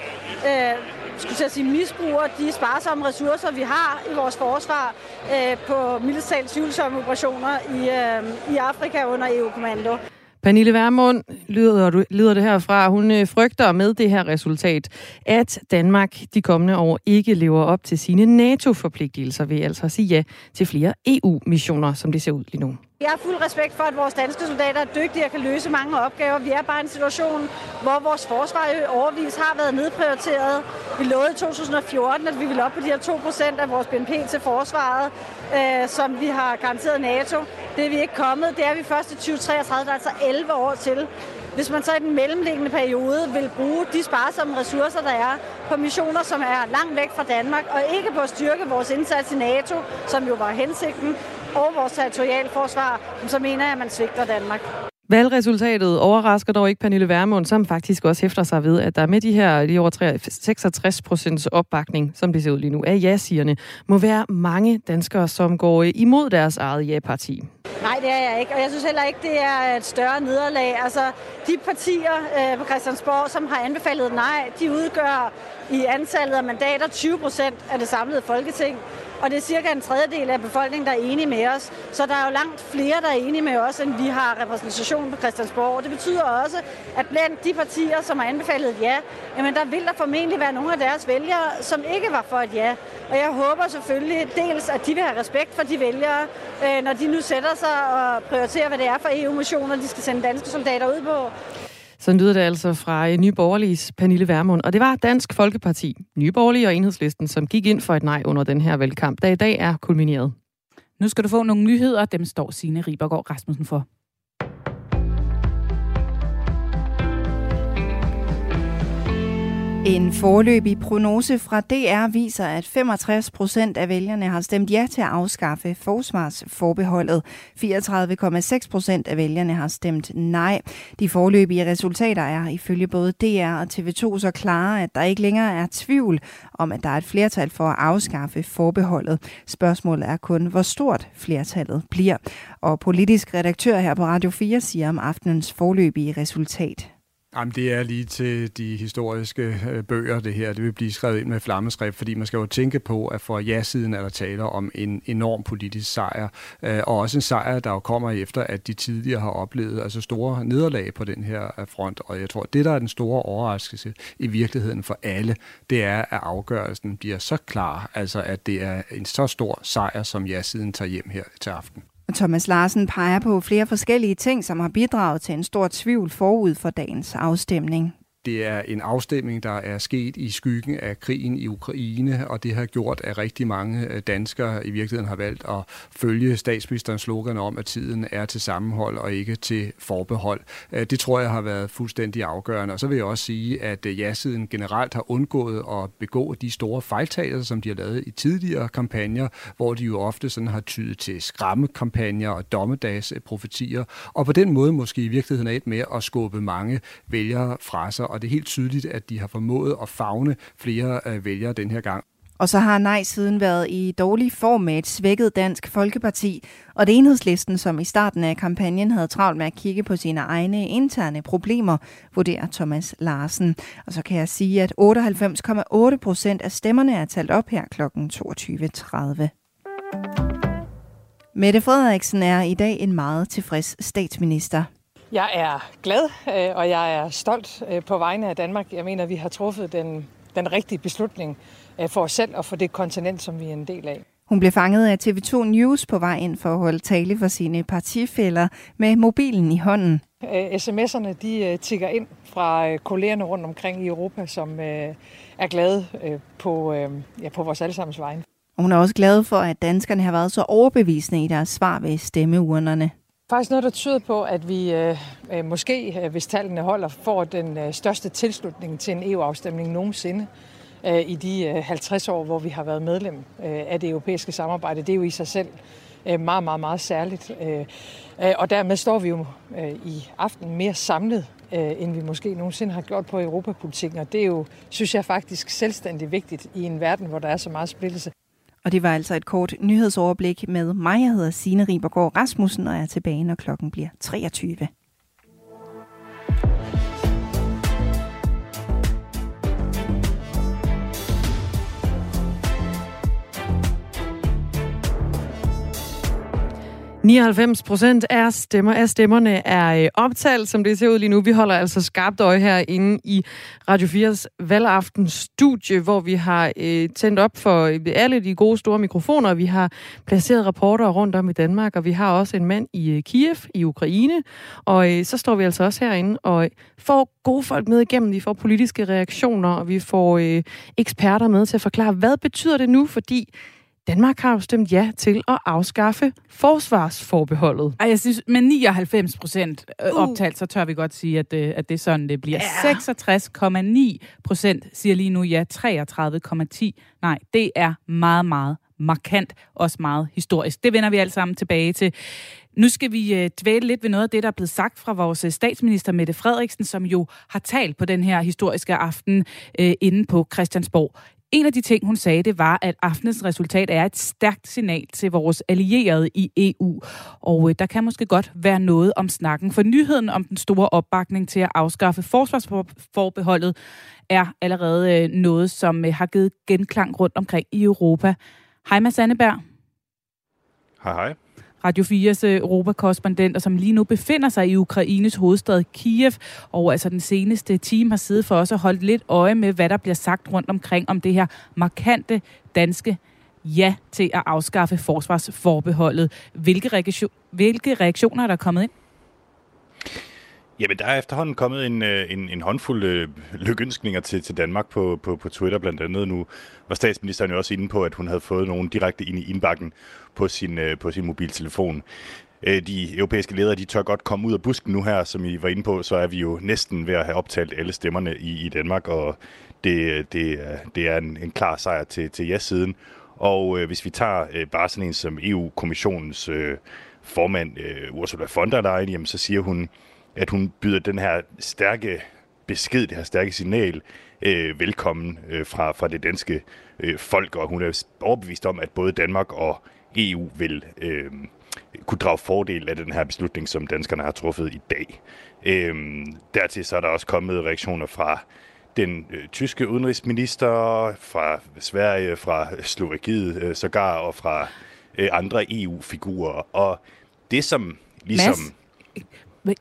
øh, skulle jeg sige, misbruger de sparsomme ressourcer, vi har i vores forsvar øh, på militært tvivlsomme operationer i, øh, i Afrika under EU-kommando.
Pernille Vermund lyder, lyder det herfra. Hun øh, frygter med det her resultat, at Danmark de kommende år ikke lever op til sine NATO-forpligtelser ved altså at sige ja til flere EU-missioner, som det ser ud lige nu.
Jeg har fuld respekt for, at vores danske soldater er dygtige og kan løse mange opgaver. Vi er bare i en situation, hvor vores forsvar i overvis har været nedprioriteret. Vi lovede i 2014, at vi ville op på de her 2% af vores BNP til forsvaret, øh, som vi har garanteret NATO. Det er vi ikke kommet. Det er vi først i 2033, der er altså 11 år til. Hvis man så i den mellemliggende periode vil bruge de sparsomme ressourcer, der er på missioner, som er langt væk fra Danmark, og ikke på at styrke vores indsats i NATO, som jo var hensigten, og vores territorialforsvar, så mener jeg, at man svigter Danmark.
Valgresultatet overrasker dog ikke Pernille Vermund, som faktisk også hæfter sig ved, at der med de her lige over 66 procents opbakning, som det ser ud lige nu, af ja-sigerne, må være mange danskere, som går imod deres eget ja-parti.
Nej, det er jeg ikke, og jeg synes heller ikke, det er et større nederlag. Altså, de partier øh, på Christiansborg, som har anbefalet nej, de udgør i antallet af mandater 20 procent af det samlede folketing og det er cirka en tredjedel af befolkningen, der er enige med os. Så der er jo langt flere, der er enige med os, end vi har repræsentation på Christiansborg. Og det betyder også, at blandt de partier, som har anbefalet ja, jamen der vil der formentlig være nogle af deres vælgere, som ikke var for et ja. Og jeg håber selvfølgelig dels, at de vil have respekt for de vælgere, øh, når de nu sætter sig og prioriterer, hvad det er for EU-missioner, de skal sende danske soldater ud på.
Så lyder det altså fra øh, Nye Borgerliges Pernille Vermund. Og det var Dansk Folkeparti, Nye Borgerlige og Enhedslisten, som gik ind for et nej under den her valgkamp, der i dag er kulmineret.
Nu skal du få nogle nyheder, dem står Signe Ribergaard Rasmussen for.
En forløbig prognose fra DR viser, at 65 procent af vælgerne har stemt ja til at afskaffe forsvarsforbeholdet. 34,6 procent af vælgerne har stemt nej. De forløbige resultater er ifølge både DR og TV2 så klare, at der ikke længere er tvivl om, at der er et flertal for at afskaffe forbeholdet. Spørgsmålet er kun, hvor stort flertallet bliver. Og politisk redaktør her på Radio 4 siger om aftenens forløbige resultat.
Jamen, det er lige til de historiske øh, bøger, det her. Det vil blive skrevet ind med flammeskrift, fordi man skal jo tænke på, at for ja-siden er der taler om en enorm politisk sejr, øh, og også en sejr, der jo kommer efter, at de tidligere har oplevet altså store nederlag på den her øh, front. Og jeg tror, det der er den store overraskelse i virkeligheden for alle, det er, at afgørelsen bliver så klar, altså at det er en så stor sejr, som ja-siden tager hjem her til aften.
Thomas Larsen peger på flere forskellige ting, som har bidraget til en stor tvivl forud for dagens afstemning.
Det er en afstemning, der er sket i skyggen af krigen i Ukraine, og det har gjort, at rigtig mange øh, danskere i virkeligheden har valgt at følge statsministerens slogan om, at tiden er til sammenhold og ikke til forbehold. Øh, det tror jeg har været fuldstændig afgørende. Og så vil jeg også sige, at øh, ja-siden generelt har undgået at begå de store fejltagelser, som de har lavet i tidligere kampagner, hvor de jo ofte sådan har tydet til skræmmekampagner og dommedagsprofetier, og på den måde måske i virkeligheden er et med at skubbe mange vælgere fra sig og det er helt tydeligt, at de har formået at fagne flere øh, vælgere den her gang.
Og så har nej siden været i dårlig form med et svækket Dansk Folkeparti, og det enhedslisten, som i starten af kampagnen havde travlt med at kigge på sine egne interne problemer, vurderer Thomas Larsen. Og så kan jeg sige, at 98,8 procent af stemmerne er talt op her kl. 22.30. Mette Frederiksen er i dag en meget tilfreds statsminister.
Jeg er glad, øh, og jeg er stolt øh, på vegne af Danmark. Jeg mener, vi har truffet den, den rigtige beslutning øh, for os selv og for det kontinent, som vi er en del af.
Hun blev fanget af TV2 News på vej ind for at holde tale for sine partifælder med mobilen i hånden.
SMS'erne de tigger ind fra kollegerne rundt omkring i Europa, som er glade på, ja, på vores allesammens vegne.
hun er også glad for, at danskerne har været så overbevisende i deres svar ved stemmeurnerne.
Faktisk noget, der tyder på, at vi øh, øh måske, øh, hvis tallene holder, får den øh, største tilslutning til en EU-afstemning nogensinde øh, i de øh, 50 år, hvor vi har været medlem øh, af det europæiske samarbejde. Det er jo i sig selv øh, meget, meget, meget særligt. Øh, øh, og dermed står vi jo øh, i aften mere samlet, øh, end vi måske nogensinde har gjort på europapolitikken. Og det er jo, synes jeg faktisk, selvstændig vigtigt i en verden, hvor der er så meget splittelse.
Og det var altså et kort nyhedsoverblik med mig. Jeg hedder Signe Ribergaard Rasmussen, og jeg er tilbage, når klokken bliver 23.
99 procent af, stemmer, af stemmerne er øh, optalt, som det ser ud lige nu. Vi holder altså skarpt øje herinde i Radio 4's valgaftens studie, hvor vi har øh, tændt op for øh, alle de gode store mikrofoner. Vi har placeret rapporter rundt om i Danmark, og vi har også en mand i øh, Kiev i Ukraine. Og øh, så står vi altså også herinde og øh, får gode folk med igennem. Vi får politiske reaktioner, og vi får øh, eksperter med til at forklare, hvad betyder det nu, fordi Danmark har jo stemt ja til at afskaffe forsvarsforbeholdet.
Ej, jeg synes, med 99 procent øh, uh. optalt, så tør vi godt sige, at, øh, at det er sådan, det bliver. Ja. 66,9 procent siger lige nu ja, 33,10 nej. Det er meget, meget, markant, også meget historisk. Det vender vi alle sammen tilbage til. Nu skal vi øh, dvæle lidt ved noget af det, der er blevet sagt fra vores statsminister Mette Frederiksen, som jo har talt på den her historiske aften øh, inde på Christiansborg. En af de ting, hun sagde, det var, at aftenens resultat er et stærkt signal til vores allierede i EU. Og øh, der kan måske godt være noget om snakken, for nyheden om den store opbakning til at afskaffe forsvarsforbeholdet er allerede øh, noget, som øh, har givet genklang rundt omkring i Europa. Hej Mads Anneberg.
Hej hej.
Radio 4's øh, Europakorrespondent, og som lige nu befinder sig i Ukraines hovedstad Kiev, og altså den seneste time har siddet for os og holdt lidt øje med, hvad der bliver sagt rundt omkring om det her markante danske ja til at afskaffe forsvarsforbeholdet. Hvilke, reaktion, hvilke reaktioner er der kommet ind?
Jamen, der er efterhånden kommet en, øh, en, en håndfuld øh, lykønskninger til, til Danmark på, på, på Twitter blandt andet. Nu var statsministeren jo også inde på, at hun havde fået nogen direkte ind i indbakken på sin, øh, på sin mobiltelefon. Øh, de europæiske ledere, de tør godt komme ud af busken nu her, som I var inde på, så er vi jo næsten ved at have optalt alle stemmerne i, i Danmark, og det, det, øh, det er en, en klar sejr til, til ja-siden. Og øh, hvis vi tager øh, bare sådan en som EU-kommissionens øh, formand, øh, Ursula von der Leyen, jamen, så siger hun, at hun byder den her stærke besked, det her stærke signal, øh, velkommen øh, fra, fra det danske øh, folk, og hun er overbevist om, at både Danmark og EU vil øh, kunne drage fordel af den her beslutning, som danskerne har truffet i dag. Øh, dertil så er der også kommet reaktioner fra den øh, tyske udenrigsminister, fra Sverige, fra Slovakiet øh, sågar, og fra øh, andre EU-figurer. Og det som ligesom... Mads?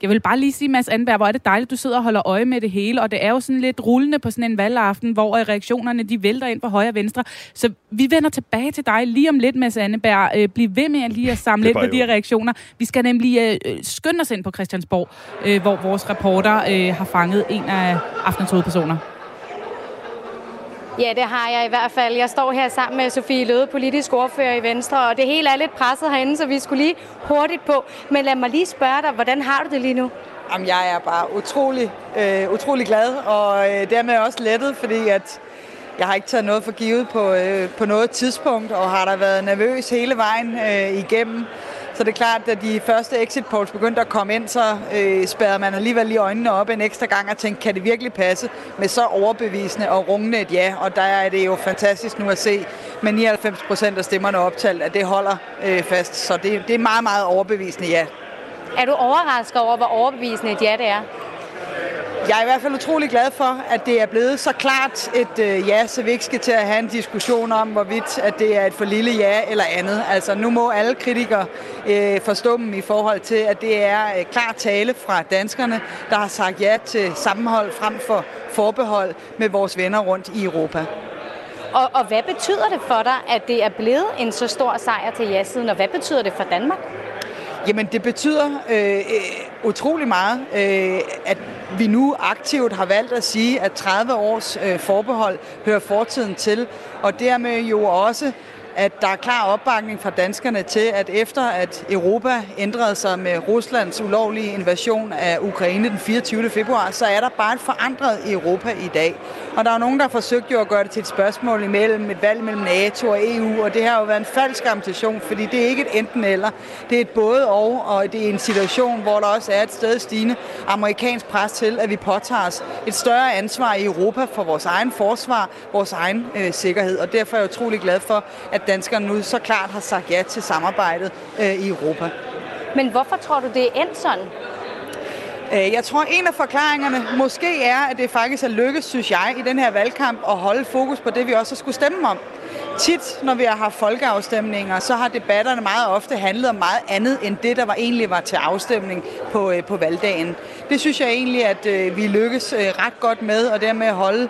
Jeg vil bare lige sige, Mads Anberg, hvor er det dejligt, du sidder og holder øje med det hele, og det er jo sådan lidt rullende på sådan en valgaften, hvor reaktionerne de vælter ind på højre og venstre. Så vi vender tilbage til dig lige om lidt, Mads Anneberg. Øh, bliv ved med at lige at samle lidt på de her reaktioner. Vi skal nemlig øh, skynde os ind på Christiansborg, øh, hvor vores reporter øh, har fanget en af aftenens hovedpersoner.
Ja, det har jeg i hvert fald. Jeg står her sammen med Sofie Løde, politisk ordfører i Venstre, og det hele er lidt presset herinde, så vi skulle lige hurtigt på. Men lad mig lige spørge dig, hvordan har du det lige nu?
Jamen, jeg er bare utrolig, øh, utrolig glad, og øh, dermed også lettet, fordi at jeg har ikke taget noget for givet på, øh, på noget tidspunkt, og har da været nervøs hele vejen øh, igennem. Så det er klart, at de første exit polls begyndte at komme ind, så øh, spærrede man alligevel lige øjnene op en ekstra gang og tænkte, kan det virkelig passe med så overbevisende og rungende et ja? Og der er det jo fantastisk nu at se med 99 procent af stemmerne optalt, at det holder øh, fast. Så det, det er meget, meget overbevisende ja.
Er du overrasket over, hvor overbevisende et ja det er?
Jeg er i hvert fald utrolig glad for, at det er blevet så klart et øh, ja, så vi ikke skal til at have en diskussion om, hvorvidt at det er et for lille ja eller andet. Altså nu må alle kritikere øh, forstå dem i forhold til, at det er øh, klar tale fra danskerne, der har sagt ja til sammenhold frem for forbehold med vores venner rundt i Europa.
Og, og hvad betyder det for dig, at det er blevet en så stor sejr til ja-siden, og hvad betyder det for Danmark?
Jamen, det betyder øh, øh, utrolig meget, øh, at vi nu aktivt har valgt at sige, at 30 års øh, forbehold hører fortiden til, og dermed jo også at der er klar opbakning fra danskerne til, at efter at Europa ændrede sig med Ruslands ulovlige invasion af Ukraine den 24. februar, så er der bare et forandret Europa i dag. Og der er nogen, der har forsøgt jo at gøre det til et spørgsmål imellem et valg mellem NATO og EU, og det har jo været en falsk ambition, fordi det er ikke et enten eller. Det er et både og, og det er en situation, hvor der også er et sted stigende amerikansk pres til, at vi påtager os et større ansvar i Europa for vores egen forsvar, vores egen øh, sikkerhed. Og derfor er jeg utrolig glad for, at danskerne nu så klart har sagt ja til samarbejdet øh, i Europa.
Men hvorfor tror du, det er endt sådan?
Øh, jeg tror, en af forklaringerne måske er, at det faktisk er lykkedes, synes jeg, i den her valgkamp at holde fokus på det, vi også skulle stemme om. Tit, når vi har haft folkeafstemninger, så har debatterne meget ofte handlet om meget andet, end det, der var egentlig var til afstemning på, øh, på valgdagen. Det synes jeg egentlig, at øh, vi lykkes ret godt med, og dermed holde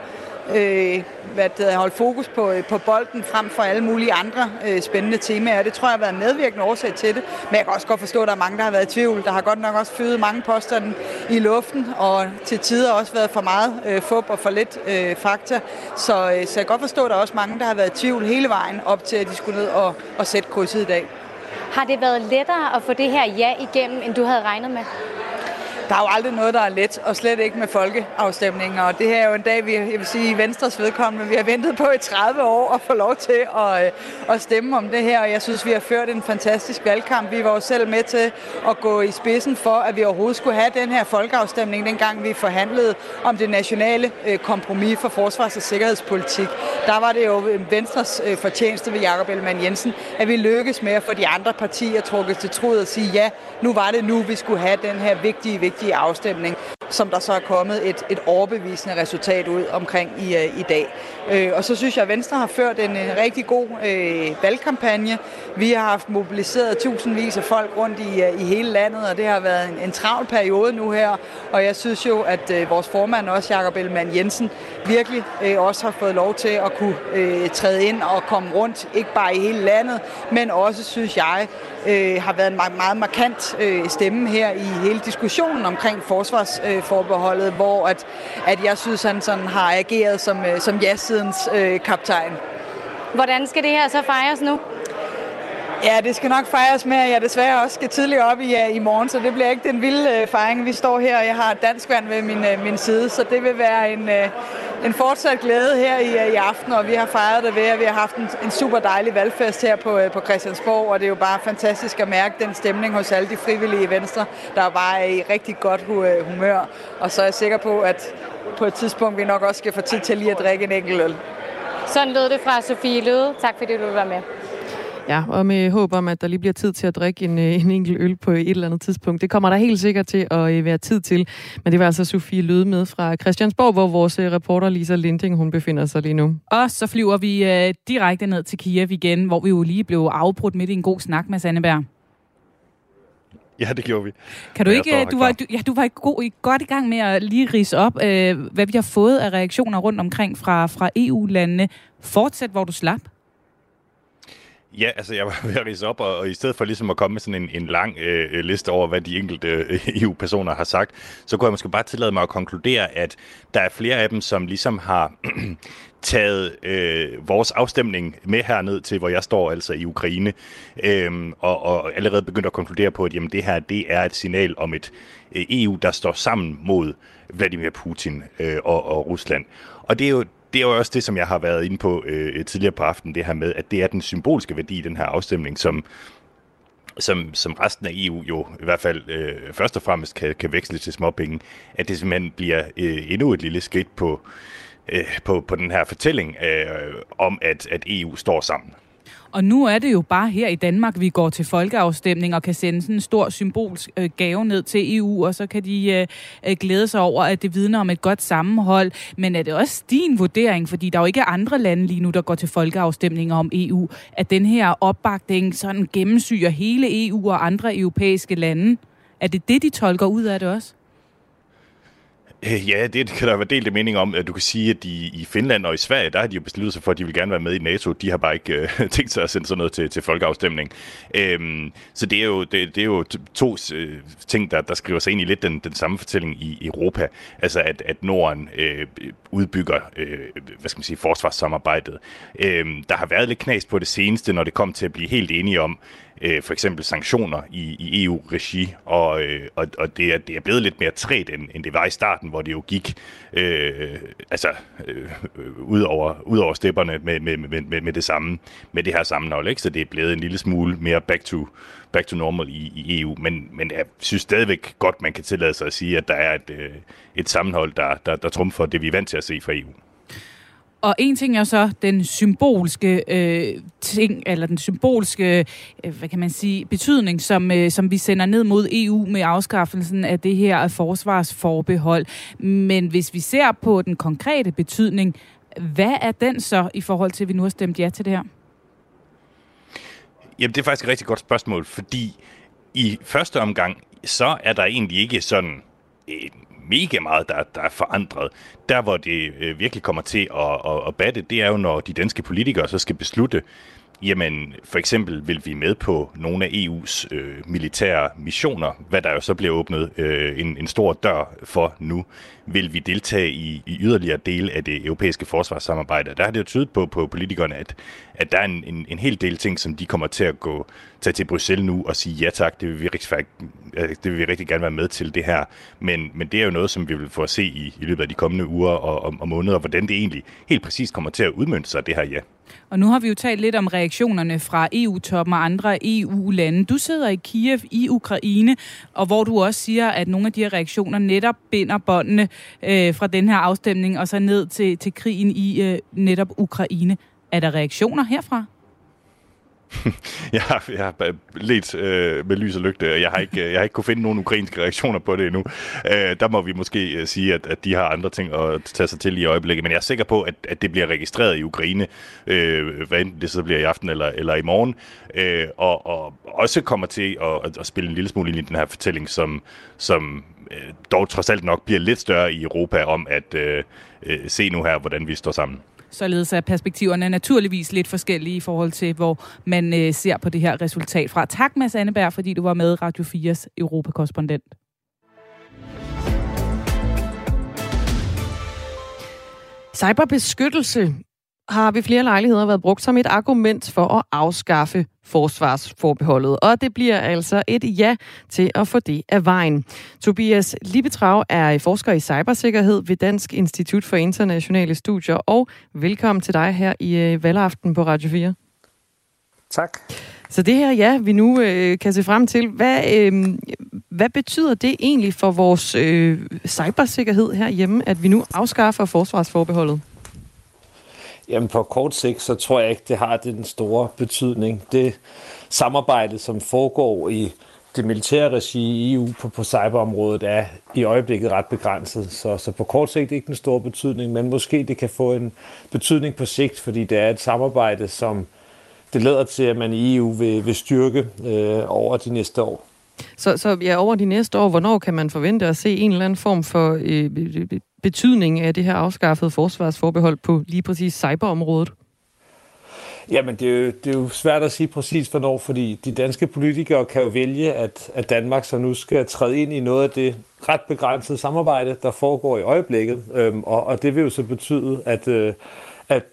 øh, hvad det holdt fokus på, øh, på bolden frem for alle mulige andre øh, spændende temaer. Det tror jeg har været en medvirkende årsag til det. Men jeg kan også godt forstå, at der er mange, der har været i tvivl. Der har godt nok også fyret mange poster i luften, og til tider også været for meget øh, fup og for lidt øh, fakta. Så, øh, så jeg kan godt forstå, at der er også mange, der har været i tvivl hele vejen op til, at de skulle ned og, og sætte krydset i dag.
Har det været lettere at få det her ja igennem, end du havde regnet med?
Der er jo aldrig noget, der er let, og slet ikke med folkeafstemninger. Og det her er jo en dag, vi, jeg vil sige, i Venstres vedkommende, vi har ventet på i 30 år at få lov til at, øh, at stemme om det her. Og jeg synes, vi har ført en fantastisk valgkamp. Vi var jo selv med til at gå i spidsen for, at vi overhovedet skulle have den her folkeafstemning, dengang vi forhandlede om det nationale øh, kompromis for forsvars- og sikkerhedspolitik. Der var det jo øh, Venstres fortjeneste ved Jakob Ellemann Jensen, at vi lykkedes med at få de andre partier trukket til tråd og sige, ja, nu var det nu, vi skulle have den her vigtige, vigtige afstemning, som der så er kommet et, et overbevisende resultat ud omkring i, øh, i dag. Øh, og så synes jeg, at Venstre har ført en, en rigtig god øh, valgkampagne. Vi har haft mobiliseret tusindvis af folk rundt i, øh, i hele landet, og det har været en, en travl periode nu her. Og jeg synes jo, at øh, vores formand også, Jakob Ellemann Jensen, virkelig øh, også har fået lov til at kunne øh, træde ind og komme rundt, ikke bare i hele landet, men også, synes jeg, øh, har været en meget, meget markant øh, stemme her i hele diskussionen omkring forsvarsforbeholdet, øh, hvor at, at jeg synes, han sådan har ageret som, øh, som ja-sidens øh, kaptajn.
Hvordan skal det her så fejres nu?
Ja, det skal nok fejres med, at jeg desværre også skal tidligere op i, uh, i morgen, så det bliver ikke den vilde uh, fejring. Vi står her, og jeg har dansk vand ved min, uh, min side, så det vil være en, uh, en fortsat glæde her i, øh, i aften, og vi har fejret det ved, at vi har haft en, en super dejlig valgfest her på, øh, på Christiansborg, og det er jo bare fantastisk at mærke den stemning hos alle de frivillige i Venstre, der bare er i rigtig godt øh, humør. Og så er jeg sikker på, at på et tidspunkt vi nok også skal få tid til lige at drikke en enkelt øl.
Sådan lød det fra Sofie Løde. Tak fordi du var med.
Ja, og med håb om, at der lige bliver tid til at drikke en, øh, en enkelt øl på et eller andet tidspunkt. Det kommer der helt sikkert til at øh, være tid til. Men det var altså Sofie Løde med fra Christiansborg, hvor vores øh, reporter Lisa Linding, hun befinder sig lige nu.
Og så flyver vi øh, direkte ned til Kiev igen, hvor vi jo lige blev afbrudt midt i en god snak med Sandeberg.
Ja, det gjorde vi.
Kan du ikke, du var, du, ja, du var god, godt i gang med at lige rise op, øh, hvad vi har fået af reaktioner rundt omkring fra, fra EU-landene. Fortsæt, hvor du slap.
Ja, altså jeg var ved at rise op, og, og i stedet for ligesom at komme med sådan en, en lang øh, liste over, hvad de enkelte øh, EU-personer har sagt, så kunne jeg måske bare tillade mig at konkludere, at der er flere af dem, som ligesom har taget øh, vores afstemning med herned til, hvor jeg står, altså i Ukraine, øh, og, og allerede begyndt at konkludere på, at jamen, det her det er et signal om et øh, EU, der står sammen mod Vladimir Putin øh, og, og Rusland. Og det er jo det er jo også det, som jeg har været inde på øh, øh tidligere på aftenen, det her med, at det er den symbolske værdi i den her afstemning, som, som, som resten af EU jo i hvert fald øh, først og fremmest kan, kan veksle til småpenge, at det simpelthen bliver øh, endnu et lille skridt på, øh, på, på den her fortælling øh, om, at, at EU står sammen.
Og nu er det jo bare her i Danmark, vi går til folkeafstemning og kan sende sådan en stor symbolsk øh, gave ned til EU, og så kan de øh, øh, glæde sig over, at det vidner om et godt sammenhold. Men er det også din vurdering, fordi der jo ikke er andre lande lige nu, der går til folkeafstemninger om EU, at den her opbakning sådan gennemsyrer hele EU og andre europæiske lande? Er det det, de tolker ud af det også?
Øh, ja, det kan der være delte mening om. Du kan sige, at de, i Finland og i Sverige, der har de jo besluttet sig for, at de vil gerne være med i NATO. De har bare ikke øh, tænkt sig at sende sådan noget til, til folkeafstemning. Øhm, så det er jo, det, det er jo to øh, ting, der, der skriver sig ind i lidt den, den samme fortælling i Europa. Altså, at, at Norden øh, udbygger øh, hvad skal man sige, forsvarssamarbejdet. Øhm, der har været lidt knas på det seneste, når det kom til at blive helt enige om, øh, for eksempel sanktioner i, i EU-regi, og, øh, og, og det, er, det er blevet lidt mere træt, end, end det var i starten, hvor det jo gik øh, altså, øh, ud, over, ud over stepperne med, med, med, med, med det samme, med det her sammenhold, ikke? så det er blevet en lille smule mere back to, back to normal i, i EU, men, men jeg synes stadigvæk godt, man kan tillade sig at sige, at der er et, øh, et sammenhold, der, der, der trumfer det, vi er vant til at se fra EU.
Og en ting er så den symbolske øh, ting, eller den symbolske, øh, hvad kan man sige, betydning, som, øh, som vi sender ned mod EU med afskaffelsen af det her forsvarsforbehold. Men hvis vi ser på den konkrete betydning, hvad er den så i forhold til, at vi nu har stemt ja til det her?
Jamen, det er faktisk et rigtig godt spørgsmål, fordi i første omgang, så er der egentlig ikke sådan en mega meget, der, der er forandret. Der, hvor det øh, virkelig kommer til at, at, at batte, det er jo, når de danske politikere så skal beslutte, jamen for eksempel vil vi med på nogle af EU's øh, militære missioner, hvad der jo så bliver åbnet øh, en, en stor dør for nu. Vil vi deltage i, i yderligere dele af det europæiske forsvarssamarbejde? Der har det jo tydet på, på politikerne, at, at der er en, en, en hel del ting, som de kommer til at gå tage til Bruxelles nu og sige ja tak, det vil vi rigtig, det vil vi rigtig gerne være med til det her. Men, men det er jo noget, som vi vil få at se i, i løbet af de kommende uger og, og, og måneder, hvordan det egentlig helt præcis kommer til at udmønte sig, det her ja.
Og nu har vi jo talt lidt om reaktionerne fra EU-toppen og andre EU-lande. Du sidder i Kiev i Ukraine, og hvor du også siger, at nogle af de her reaktioner netop binder båndene øh, fra den her afstemning og så ned til, til krigen i øh, netop Ukraine. Er der reaktioner herfra?
jeg, har, jeg har let øh, med lys og lygte, og jeg har ikke, øh, jeg har ikke kunne finde nogen ukrainske reaktioner på det endnu. Øh, der må vi måske øh, sige, at, at de har andre ting at tage sig til i øjeblikket, men jeg er sikker på, at, at det bliver registreret i Ukraine, øh, hvad enten det så bliver i aften eller, eller i morgen, øh, og, og også kommer til at, at spille en lille smule ind i den her fortælling, som, som øh, dog trods alt nok bliver lidt større i Europa om at øh, øh, se nu her, hvordan vi står sammen.
Således er perspektiverne naturligvis lidt forskellige i forhold til, hvor man øh, ser på det her resultat fra. Tak, Mads Anneberg, fordi du var med Radio 4's Europakorrespondent. Cyberbeskyttelse har ved flere lejligheder været brugt som et argument for at afskaffe forsvarsforbeholdet. Og det bliver altså et ja til at få det af vejen. Tobias Libetrav er forsker i cybersikkerhed ved Dansk Institut for Internationale Studier, og velkommen til dig her i øh, valgaften på Radio 4.
Tak.
Så det her ja, vi nu øh, kan se frem til, hvad, øh, hvad betyder det egentlig for vores øh, cybersikkerhed herhjemme, at vi nu afskaffer forsvarsforbeholdet?
Jamen på kort sigt, så tror jeg ikke, det har den store betydning. Det samarbejde, som foregår i det militære regi i EU på, på cyberområdet, er i øjeblikket ret begrænset. Så, så på kort sigt ikke den store betydning, men måske det kan få en betydning på sigt, fordi det er et samarbejde, som det lader til, at man i EU vil, vil styrke øh, over de næste år.
Så, så ja, over de næste år, hvornår kan man forvente at se en eller anden form for øh, øh, øh betydning af det her afskaffede forsvarsforbehold på lige præcis cyberområdet?
Jamen, det er, jo, det er jo svært at sige præcis hvornår, fordi de danske politikere kan jo vælge, at, at Danmark så nu skal træde ind i noget af det ret begrænsede samarbejde, der foregår i øjeblikket. Øhm, og, og det vil jo så betyde, at, øh, at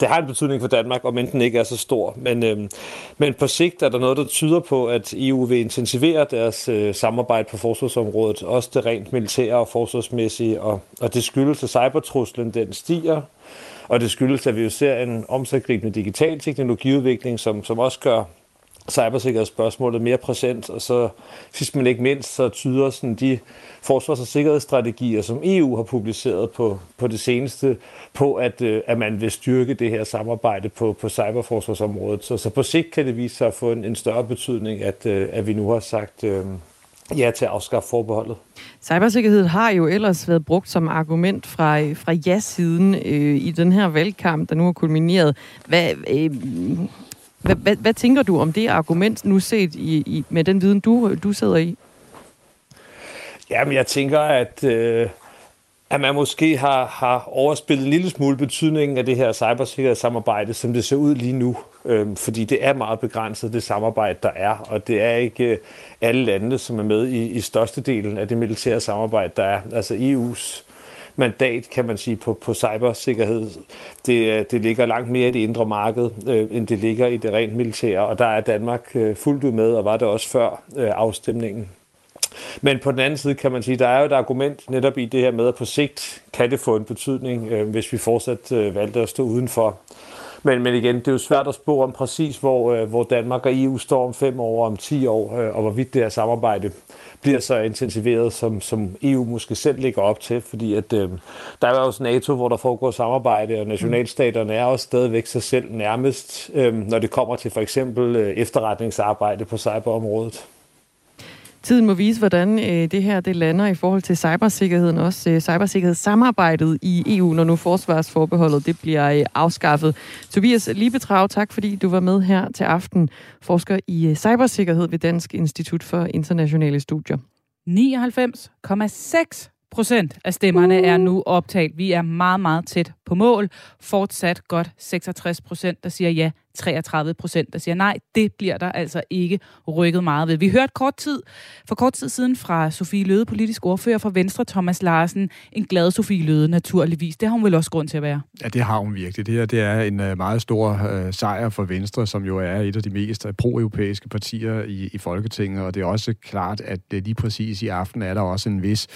det har en betydning for Danmark, om den ikke er så stor. Men, øh, men på sigt er der noget, der tyder på, at EU vil intensivere deres øh, samarbejde på forsvarsområdet, også det rent militære og forsvarsmæssige, og, og det skyldes, at cybertruslen den stiger, og det skyldes, at vi jo ser en omsaggribende digital teknologiudvikling, som, som også gør cybersikkerhedsspørgsmålet mere præsent, og så sidst men ikke mindst, så tyder sådan de forsvars- og sikkerhedsstrategier, som EU har publiceret på, på det seneste, på at, øh, at man vil styrke det her samarbejde på, på cyberforsvarsområdet. Så, så på sigt kan det vise sig at få en, en større betydning, at, øh, at vi nu har sagt øh, ja til at afskaffe forbeholdet.
Cybersikkerhed har jo ellers været brugt som argument fra, fra ja-siden øh, i den her valgkamp, der nu er kulmineret. Hvad, øh, hvad, hvad, hvad tænker du om det argument, nu set i, i, med den viden, du, du sidder i?
Jamen, jeg tænker, at, øh, at man måske har, har overspillet en lille smule betydningen af det her cybersikkerhedssamarbejde, som det ser ud lige nu. Øh, fordi det er meget begrænset, det samarbejde, der er, og det er ikke øh, alle lande, som er med i, i størstedelen af det militære samarbejde, der er. Altså EU's mandat, kan man sige, på, på cybersikkerhed. Det, øh, det ligger langt mere i det indre marked, øh, end det ligger i det rent militære, og der er Danmark øh, fuldt ud med, og var det også før øh, afstemningen. Men på den anden side kan man sige, der er jo et argument netop i det her med, at på sigt kan det få en betydning, øh, hvis vi fortsat øh, valgte at stå udenfor. Men, men igen, det er jo svært at spå om præcis, hvor, øh, hvor Danmark og EU står om fem år, om ti år, øh, og hvorvidt det her samarbejde bliver så intensiveret, som, som EU måske selv ligger op til, fordi at, øh, der er jo også NATO, hvor der foregår samarbejde, og nationalstaterne er også stadigvæk sig selv nærmest, øh, når det kommer til for eksempel øh, efterretningsarbejde på cyberområdet.
Tiden må vise, hvordan øh, det her det lander i forhold til cybersikkerheden, også øh, cybersikkerhedssamarbejdet i EU, når nu forsvarsforbeholdet det bliver øh, afskaffet. Tobias Libetrav, tak fordi du var med her til aften. Forsker i øh, cybersikkerhed ved Dansk Institut for Internationale Studier. 99,6 procent af stemmerne er nu optalt. Vi er meget, meget tæt på mål. Fortsat godt 66 procent, der siger ja 33 procent, der siger nej, det bliver der altså ikke rykket meget ved. Vi hørte kort tid, for kort tid siden fra Sofie Løde, politisk ordfører for Venstre, Thomas Larsen. En glad Sofie Løde, naturligvis. Det har hun vel også grund til at være.
Ja, det har hun virkelig. Det her det er en øh, meget stor øh, sejr for Venstre, som jo er et af de mest øh, pro-europæiske partier i, i Folketinget, og det er også klart, at det lige præcis i aften er der også en vis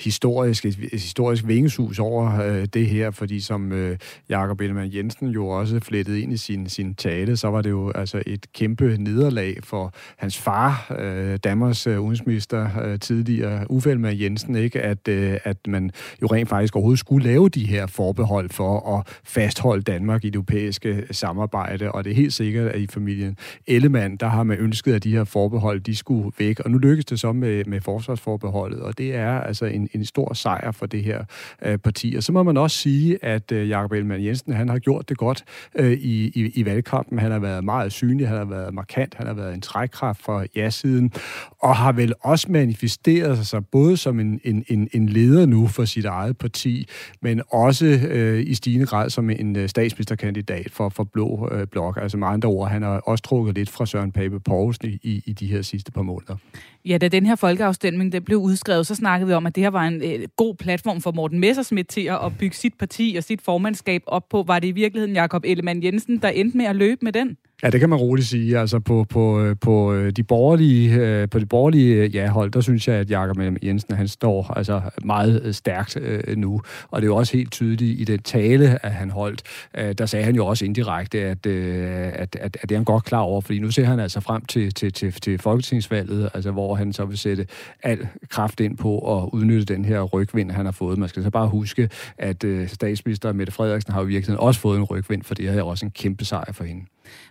historisk, et, et historisk vingesus over øh, det her, fordi som øh, Jakob Ellemann Jensen jo også flettede ind i sin, sin tale, så var det jo altså et kæmpe nederlag for hans far, øh, Danmarks øh, udenrigsminister øh, tidligere, Uffe Ellemann Jensen, ikke? At, øh, at man jo rent faktisk overhovedet skulle lave de her forbehold for at fastholde Danmark i det europæiske samarbejde, og det er helt sikkert, at i familien Ellemann, der har man ønsket, at de her forbehold, de skulle væk, og nu lykkes det så med, med forsvarsforbeholdet, og det er altså en, en stor sejr for det her øh, parti. Og så må man også sige, at øh, Jakob Ellemann Jensen, han har gjort det godt øh, i, i, i valgkampen. Han har været meget synlig, han har været markant, han har været en trækkraft for ja-siden, og har vel også manifesteret sig både som en, en, en, en leder nu for sit eget parti, men også øh, i stigende grad som en øh, statsministerkandidat for, for Blå øh, Blok. Altså med andre ord, han har også trukket lidt fra Søren Pape Poulsen i, i, de her sidste par måneder.
Ja, da den her folkeafstemning den blev udskrevet, så snakkede vi om, at det her var en øh, god platform for Morten Messersmith til at, at bygge sit parti og sit formandskab op på. Var det i virkeligheden Jakob Ellemann Jensen, der endte med at løbe løbe med den.
Ja, det kan man roligt sige. Altså på, på, øh, øh, øh, på de borgerlige, på de borgerlige ja-hold, der synes jeg, at Jakob Jensen han står altså meget stærkt øh, nu. Og det er jo også helt tydeligt i den tale, at han holdt. Øh, der sagde han jo også indirekte, at, øh, at, at, at det er han godt klar over, fordi nu ser han altså frem til, til, til, til folketingsvalget, altså hvor han så vil sætte al kraft ind på at udnytte den her rygvind, han har fået. Man skal så bare huske, at øh, statsminister Mette Frederiksen har jo virkelig også fået en rygvind, for det er også en kæmpe sejr for hende.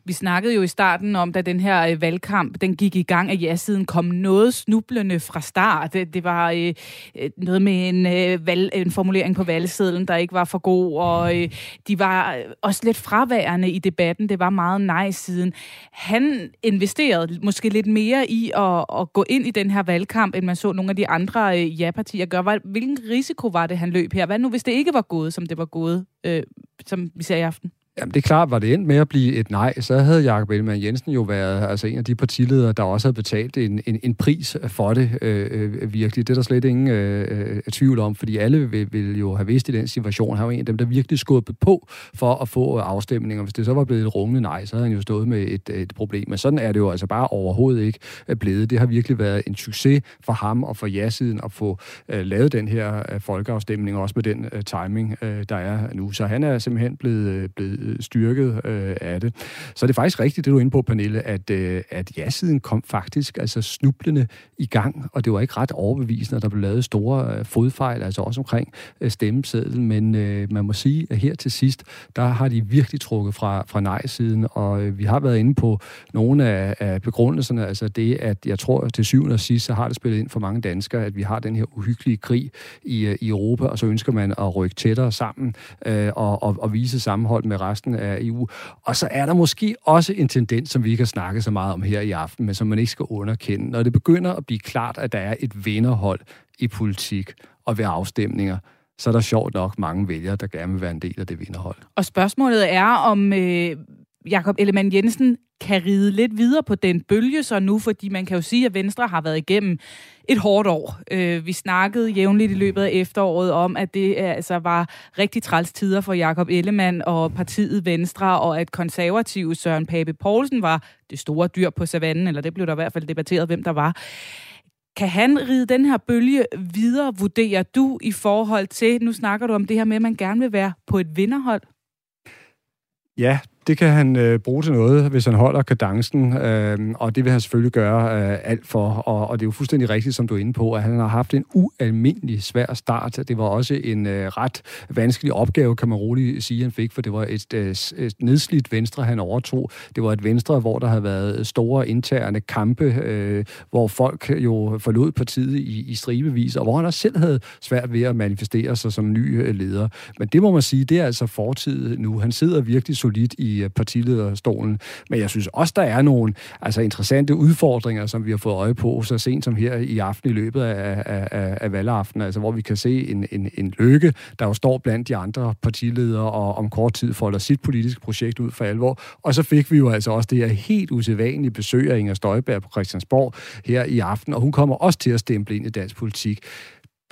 Vi snakkede jo i starten om, da den her øh, valgkamp den gik i gang, at ja-siden kom noget snublende fra start. Det, det var øh, øh, noget med en, øh, valg, en formulering på valgsedlen, der ikke var for god, og øh, de var øh, også lidt fraværende i debatten. Det var meget nej-siden. Han investerede måske lidt mere i at, at gå ind i den her valgkamp, end man så nogle af de andre øh, ja-partier gøre. Hvilken risiko var det, han løb her? Hvad nu, hvis det ikke var gået, som det var gået, øh, som vi ser i aften?
Jamen det er klart, var det endt med at blive et nej, så havde Jakob Ellemann Jensen jo været altså en af de partiledere, der også havde betalt en, en, en pris for det øh, øh virkelig. Det er der slet ingen øh, øh, tvivl om, fordi alle vil, vil jo have vidst i den situation. Han var en af dem, der virkelig skubbede på for at få afstemninger. Hvis det så var blevet et rungende nej, så havde han jo stået med et, et problem. Men sådan er det jo altså bare overhovedet ikke øh, blevet. Det har virkelig været en succes for ham og for ja-siden at få øh, lavet den her øh, folkeafstemning, også med den øh, timing, øh, der er nu. Så han er simpelthen blevet, blevet Øh, styrket øh, af det. Så er det faktisk rigtigt, det du er inde på, Pernille, at, øh, at ja-siden kom faktisk altså snublende i gang, og det var ikke ret overbevisende, at der blev lavet store øh, fodfejl, altså også omkring øh, stemmesedlen, men øh, man må sige, at her til sidst, der har de virkelig trukket fra, fra nej-siden, og øh, vi har været inde på nogle af, af begrundelserne, altså det, at jeg tror, til syvende og sidst, så har det spillet ind for mange danskere, at vi har den her uhyggelige krig i, øh, i Europa, og så ønsker man at rykke tættere sammen øh, og, og, og vise sammenhold med resten af EU. Og så er der måske også en tendens, som vi ikke har snakket så meget om her i aften, men som man ikke skal underkende. Når det begynder at blive klart, at der er et vinderhold i politik og ved afstemninger, så er der sjovt nok mange vælgere, der gerne vil være en del af det vinderhold.
Og spørgsmålet er, om øh, Jakob Ellemann Jensen kan ride lidt videre på den bølge så nu, fordi man kan jo sige, at Venstre har været igennem et hårdt år. Øh, vi snakkede jævnligt i løbet af efteråret om, at det øh, altså var rigtig træls tider for Jakob Ellemann og partiet Venstre, og at konservative Søren Pape Poulsen var det store dyr på savannen, eller det blev der i hvert fald debatteret, hvem der var. Kan han ride den her bølge videre, vurderer du, i forhold til, nu snakker du om det her med, at man gerne vil være på et vinderhold?
Ja, det kan han øh, bruge til noget, hvis han holder kadencen, øh, og det vil han selvfølgelig gøre øh, alt for. Og, og det er jo fuldstændig rigtigt, som du er inde på, at han har haft en ualmindelig svær start. Det var også en øh, ret vanskelig opgave, kan man roligt sige, han fik, for det var et, øh, et nedslidt venstre, han overtog. Det var et venstre, hvor der havde været store interne kampe, øh, hvor folk jo forlod partiet i, i stribevis, og hvor han også selv havde svært ved at manifestere sig som ny øh, leder. Men det må man sige, det er altså fortid nu. Han sidder virkelig solidt i i øh, partilederstolen. Men jeg synes også, der er nogle altså, interessante udfordringer, som vi har fået øje på så sent som her i aften i løbet af, af, af valgaften, altså hvor vi kan se en, en, en lykke, der jo står blandt de andre partiledere og om kort tid folder sit politiske projekt ud for alvor. Og så fik vi jo altså også det her helt usædvanlige besøg af Inger Støjberg på Christiansborg her i aften, og hun kommer også til at stemple ind i dansk politik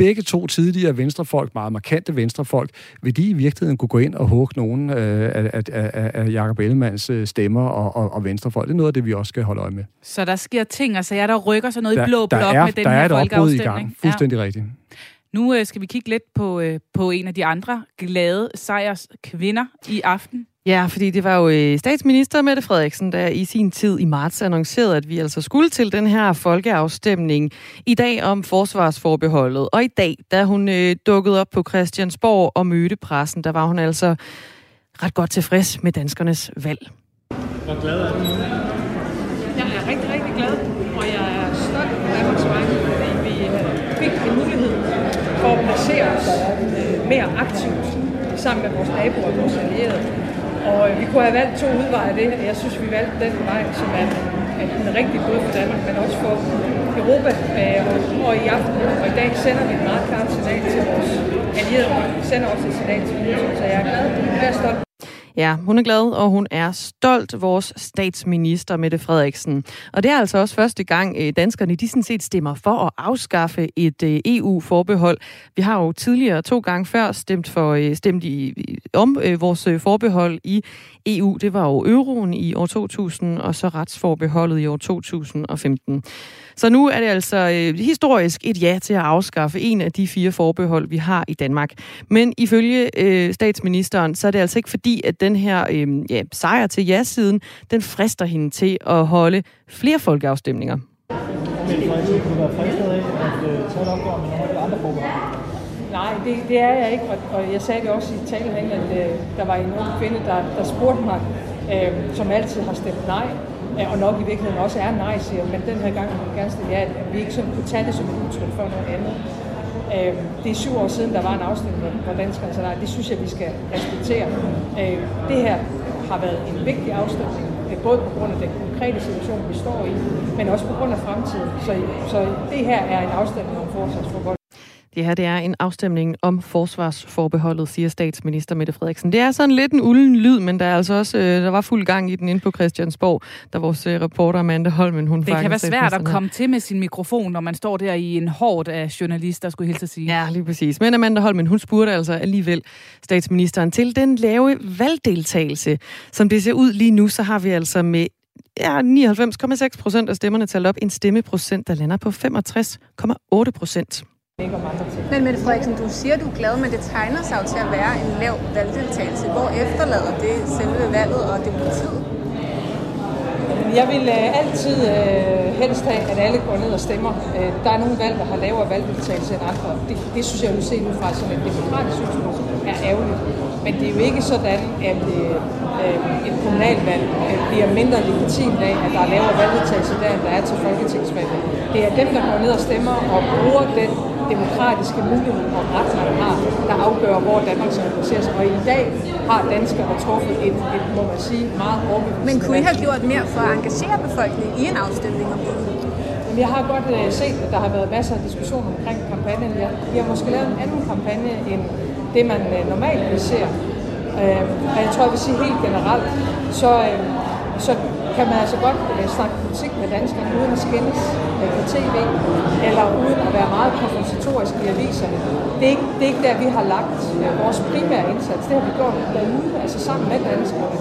begge to tidligere venstrefolk, meget markante venstrefolk, vil de i virkeligheden kunne gå ind og hugge nogen øh, af, af, af, af Jacob Ellemanns øh, stemmer og, og, og venstrefolk? Det er noget af det, vi også skal holde øje med.
Så der sker ting, altså jeg der rykker sig noget der, i blå blok
er,
med den
der
her
er et
opbrud
i gang. Fuldstændig ja. rigtigt.
Nu øh, skal vi kigge lidt på, øh, på en af de andre glade sejrs kvinder i aften.
Ja, fordi det var jo øh, statsminister Mette Frederiksen, der i sin tid i marts annoncerede, at vi altså skulle til den her folkeafstemning i dag om forsvarsforbeholdet. Og i dag, da hun øh, dukkede op på Christiansborg og mødte pressen, der var hun altså ret godt tilfreds med danskernes valg.
Hvor glad er du?
Jeg er rigtig, rigtig glad, og jeg er stolt på Danmarks vegne, fordi vi øh, fik en mulighed for at placere os øh, mere aktivt sammen med vores naboer og vores allierede og øh, vi kunne have valgt to udveje af det, og jeg synes, vi valgte den vej, som er, er den rigtige både for Danmark, men også for Europa. Øh, og, og i aften og i dag sender vi et meget klart signal til vores allierede, vi sender også et signal til Putin, så jeg er glad, jeg er stolt.
Ja, hun er glad, og hun er stolt, vores statsminister Mette Frederiksen. Og det er altså også første gang, øh, danskerne de sådan set stemmer for at afskaffe et øh, EU-forbehold. Vi har jo tidligere to gange før stemt, for, øh, stemt i, om vores forbehold i EU. Det var jo euroen i år 2000, og så retsforbeholdet i år 2015. Så nu er det altså øh, historisk et ja til at afskaffe en af de fire forbehold, vi har i Danmark. Men ifølge øh, statsministeren, så er det altså ikke fordi, at den her øh, ja, sejr til ja-siden, den frister hende til at holde flere folkeafstemninger.
Nej, det, det er jeg ikke, og, og jeg sagde det også i talen, at øh, der var en ung kvinde, der, der spurgte mig, øh, som altid har stemt nej, og nok i virkeligheden også er nej, siger men den her gang vil jeg gerne stille ja, at vi ikke sådan kunne tage det som et udtryk for noget andet. Øh, det er syv år siden, der var en afstemning, hvor danskerne sagde nej. Det synes jeg, vi skal respektere. Øh, det her har været en vigtig afstemning, øh, både på grund af den konkrete situation, vi står i, men også på grund af fremtiden. Så, så det her er en afstemning om forsvarsforhold.
Det her det er en afstemning om forsvarsforbeholdet, siger statsminister Mette Frederiksen. Det er sådan lidt en ulden lyd, men der er altså også øh, der var fuld gang i den inde på Christiansborg, der vores øh, reporter Amanda Holmen, hun
Det kan være svært at komme til med sin mikrofon, når man står der i en hård af journalister, skulle hilse at sige.
Ja, lige præcis. Men Amanda Holmen, hun spurgte altså alligevel statsministeren til den lave valgdeltagelse. Som det ser ud lige nu, så har vi altså med ja, 99,6 procent af stemmerne talt op en stemmeprocent, der lander på 65,8 procent.
Men Mette Frederiksen, du siger, du er glad, men det tegner sig jo til at være en lav valgdeltagelse. Hvor efterlader det selve valget og demokratiet?
Jeg vil øh, altid øh, helst have, at alle går ned og stemmer. Øh, der er nogle valg, der har lavere valgdeltagelse end andre. Det, det synes jeg vil se ud fra som et demokratisk synspunkt er ærgerligt. Men det er jo ikke sådan, at øh, øh, et kommunalvalg øh, bliver mindre legitimt af, at der er lavere valgdeltagelse der, end der er til folketingsvalget. Det er dem, der går ned og stemmer og bruger den demokratiske mulighed og ret, man har, der afgør, hvor Danmark skal placere sig. Og i dag har danskerne truffet et, et må man sige, meget overbevisende
Men kunne I have gjort mere for at engagere befolkningen i en afstemning om det?
Jeg har godt uh, set, at der har været masser af diskussioner omkring kampagnen. Jeg, vi har måske lavet en anden kampagne end det, man uh, normalt vil se. Uh, og jeg tror, jeg vil sige helt generelt, så, uh, så kan man altså godt øh, snakke politik med danskerne uden at skændes øh, på tv, eller uden at være meget konfrontatorisk i aviserne. Det er ikke, det er ikke der, vi har lagt øh, vores primære indsats. Det har vi gjort derude, altså sammen med danskerne.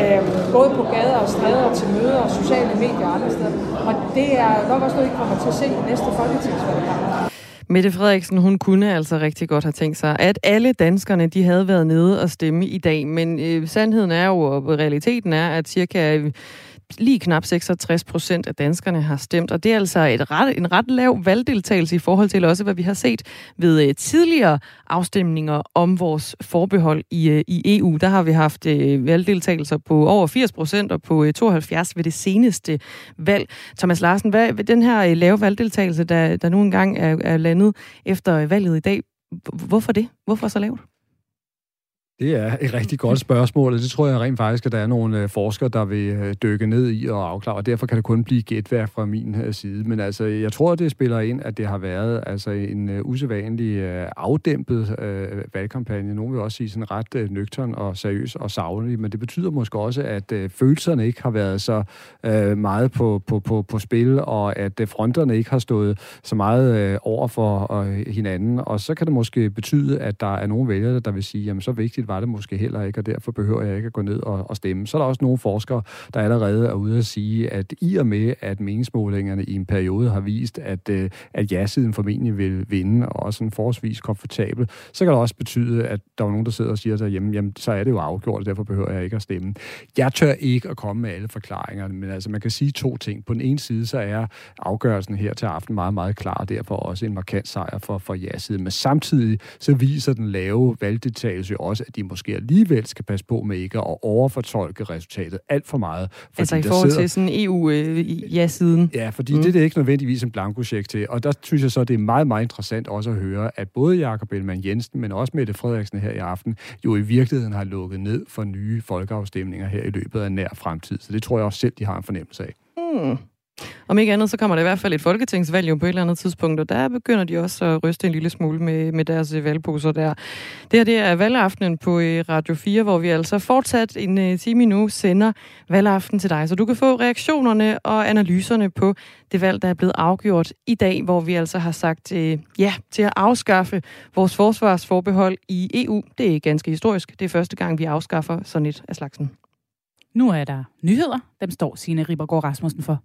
Øh, både på gader og stræder, til møder og sociale medier og andre steder. Og det er nok også noget, I kommer til at se i næste folketingsvalg.
Mette Frederiksen, hun kunne altså rigtig godt have tænkt sig, at alle danskerne, de havde været nede og stemme i dag. Men øh, sandheden er jo, og realiteten er, at cirka lige knap 66 procent af danskerne har stemt, og det er altså et ret, en ret lav valgdeltagelse i forhold til også, hvad vi har set ved øh, tidligere afstemninger om vores forbehold i, øh, i EU. Der har vi haft øh, valgdeltagelser på over 80 procent og på øh, 72 ved det seneste valg. Thomas Larsen, hvad den her øh, lave valgdeltagelse, der, der nu engang er, er landet efter øh, valget i dag, hvorfor det? Hvorfor så lavt?
Det er et rigtig godt spørgsmål, og det tror jeg rent faktisk, at der er nogle øh, forskere, der vil øh, dykke ned i og afklare, og derfor kan det kun blive gætværk fra min øh, side. Men altså, jeg tror, det spiller ind, at det har været altså, en usædvanlig afdæmpet valgkampagne. Nogle vil også sige sådan ret nøgtern og seriøs og savlig, men det betyder måske også, at følelserne ikke har været så meget på, på, på, på spil, og at fronterne ikke har stået så meget over for hinanden. Og så kan det måske betyde, at der er nogle vælgere, der vil sige, jamen så vigtigt var det måske heller ikke, og derfor behøver jeg ikke at gå ned og, og stemme. Så er der også nogle forskere, der allerede er ude at sige, at i og med, at meningsmålingerne i en periode har vist, at, øh, at ja-siden formentlig vil vinde, og også en forholdsvis komfortabel, så kan det også betyde, at der er nogen, der sidder og siger derhjemme, jamen så er det jo afgjort, og derfor behøver jeg ikke at stemme. Jeg tør ikke at komme med alle forklaringerne, men altså man kan sige to ting. På den ene side, så er afgørelsen her til aften meget, meget klar, og derfor også en markant sejr for, for ja-siden. Men samtidig så viser den lave valgdeltagelse jo også, at de måske alligevel skal passe på med ikke at overfortolke resultatet alt for meget.
Fordi altså i forhold sidder... til sådan EU-ja-siden?
Øh, ja, fordi mm. det er det ikke nødvendigvis en blankocheck til. Og der synes jeg så, det er meget, meget interessant også at høre, at både Jakob Ellemann Jensen, men også Mette Frederiksen her i aften, jo i virkeligheden har lukket ned for nye folkeafstemninger her i løbet af nær fremtid. Så det tror jeg også selv, de har en fornemmelse af.
Mm. Om ikke andet, så kommer der i hvert fald et folketingsvalg jo på et eller andet tidspunkt, og der begynder de også at ryste en lille smule med, med deres øh, valgposer der. Det her det er valgaftenen på øh, Radio 4, hvor vi altså fortsat en øh, time nu sender valgaften til dig, så du kan få reaktionerne og analyserne på det valg, der er blevet afgjort i dag, hvor vi altså har sagt ja til at afskaffe vores forsvarsforbehold i EU. Det er ganske historisk. Det er første gang, vi afskaffer sådan et af slagsen.
Nu er der nyheder. Dem står Signe Ribergaard Rasmussen for.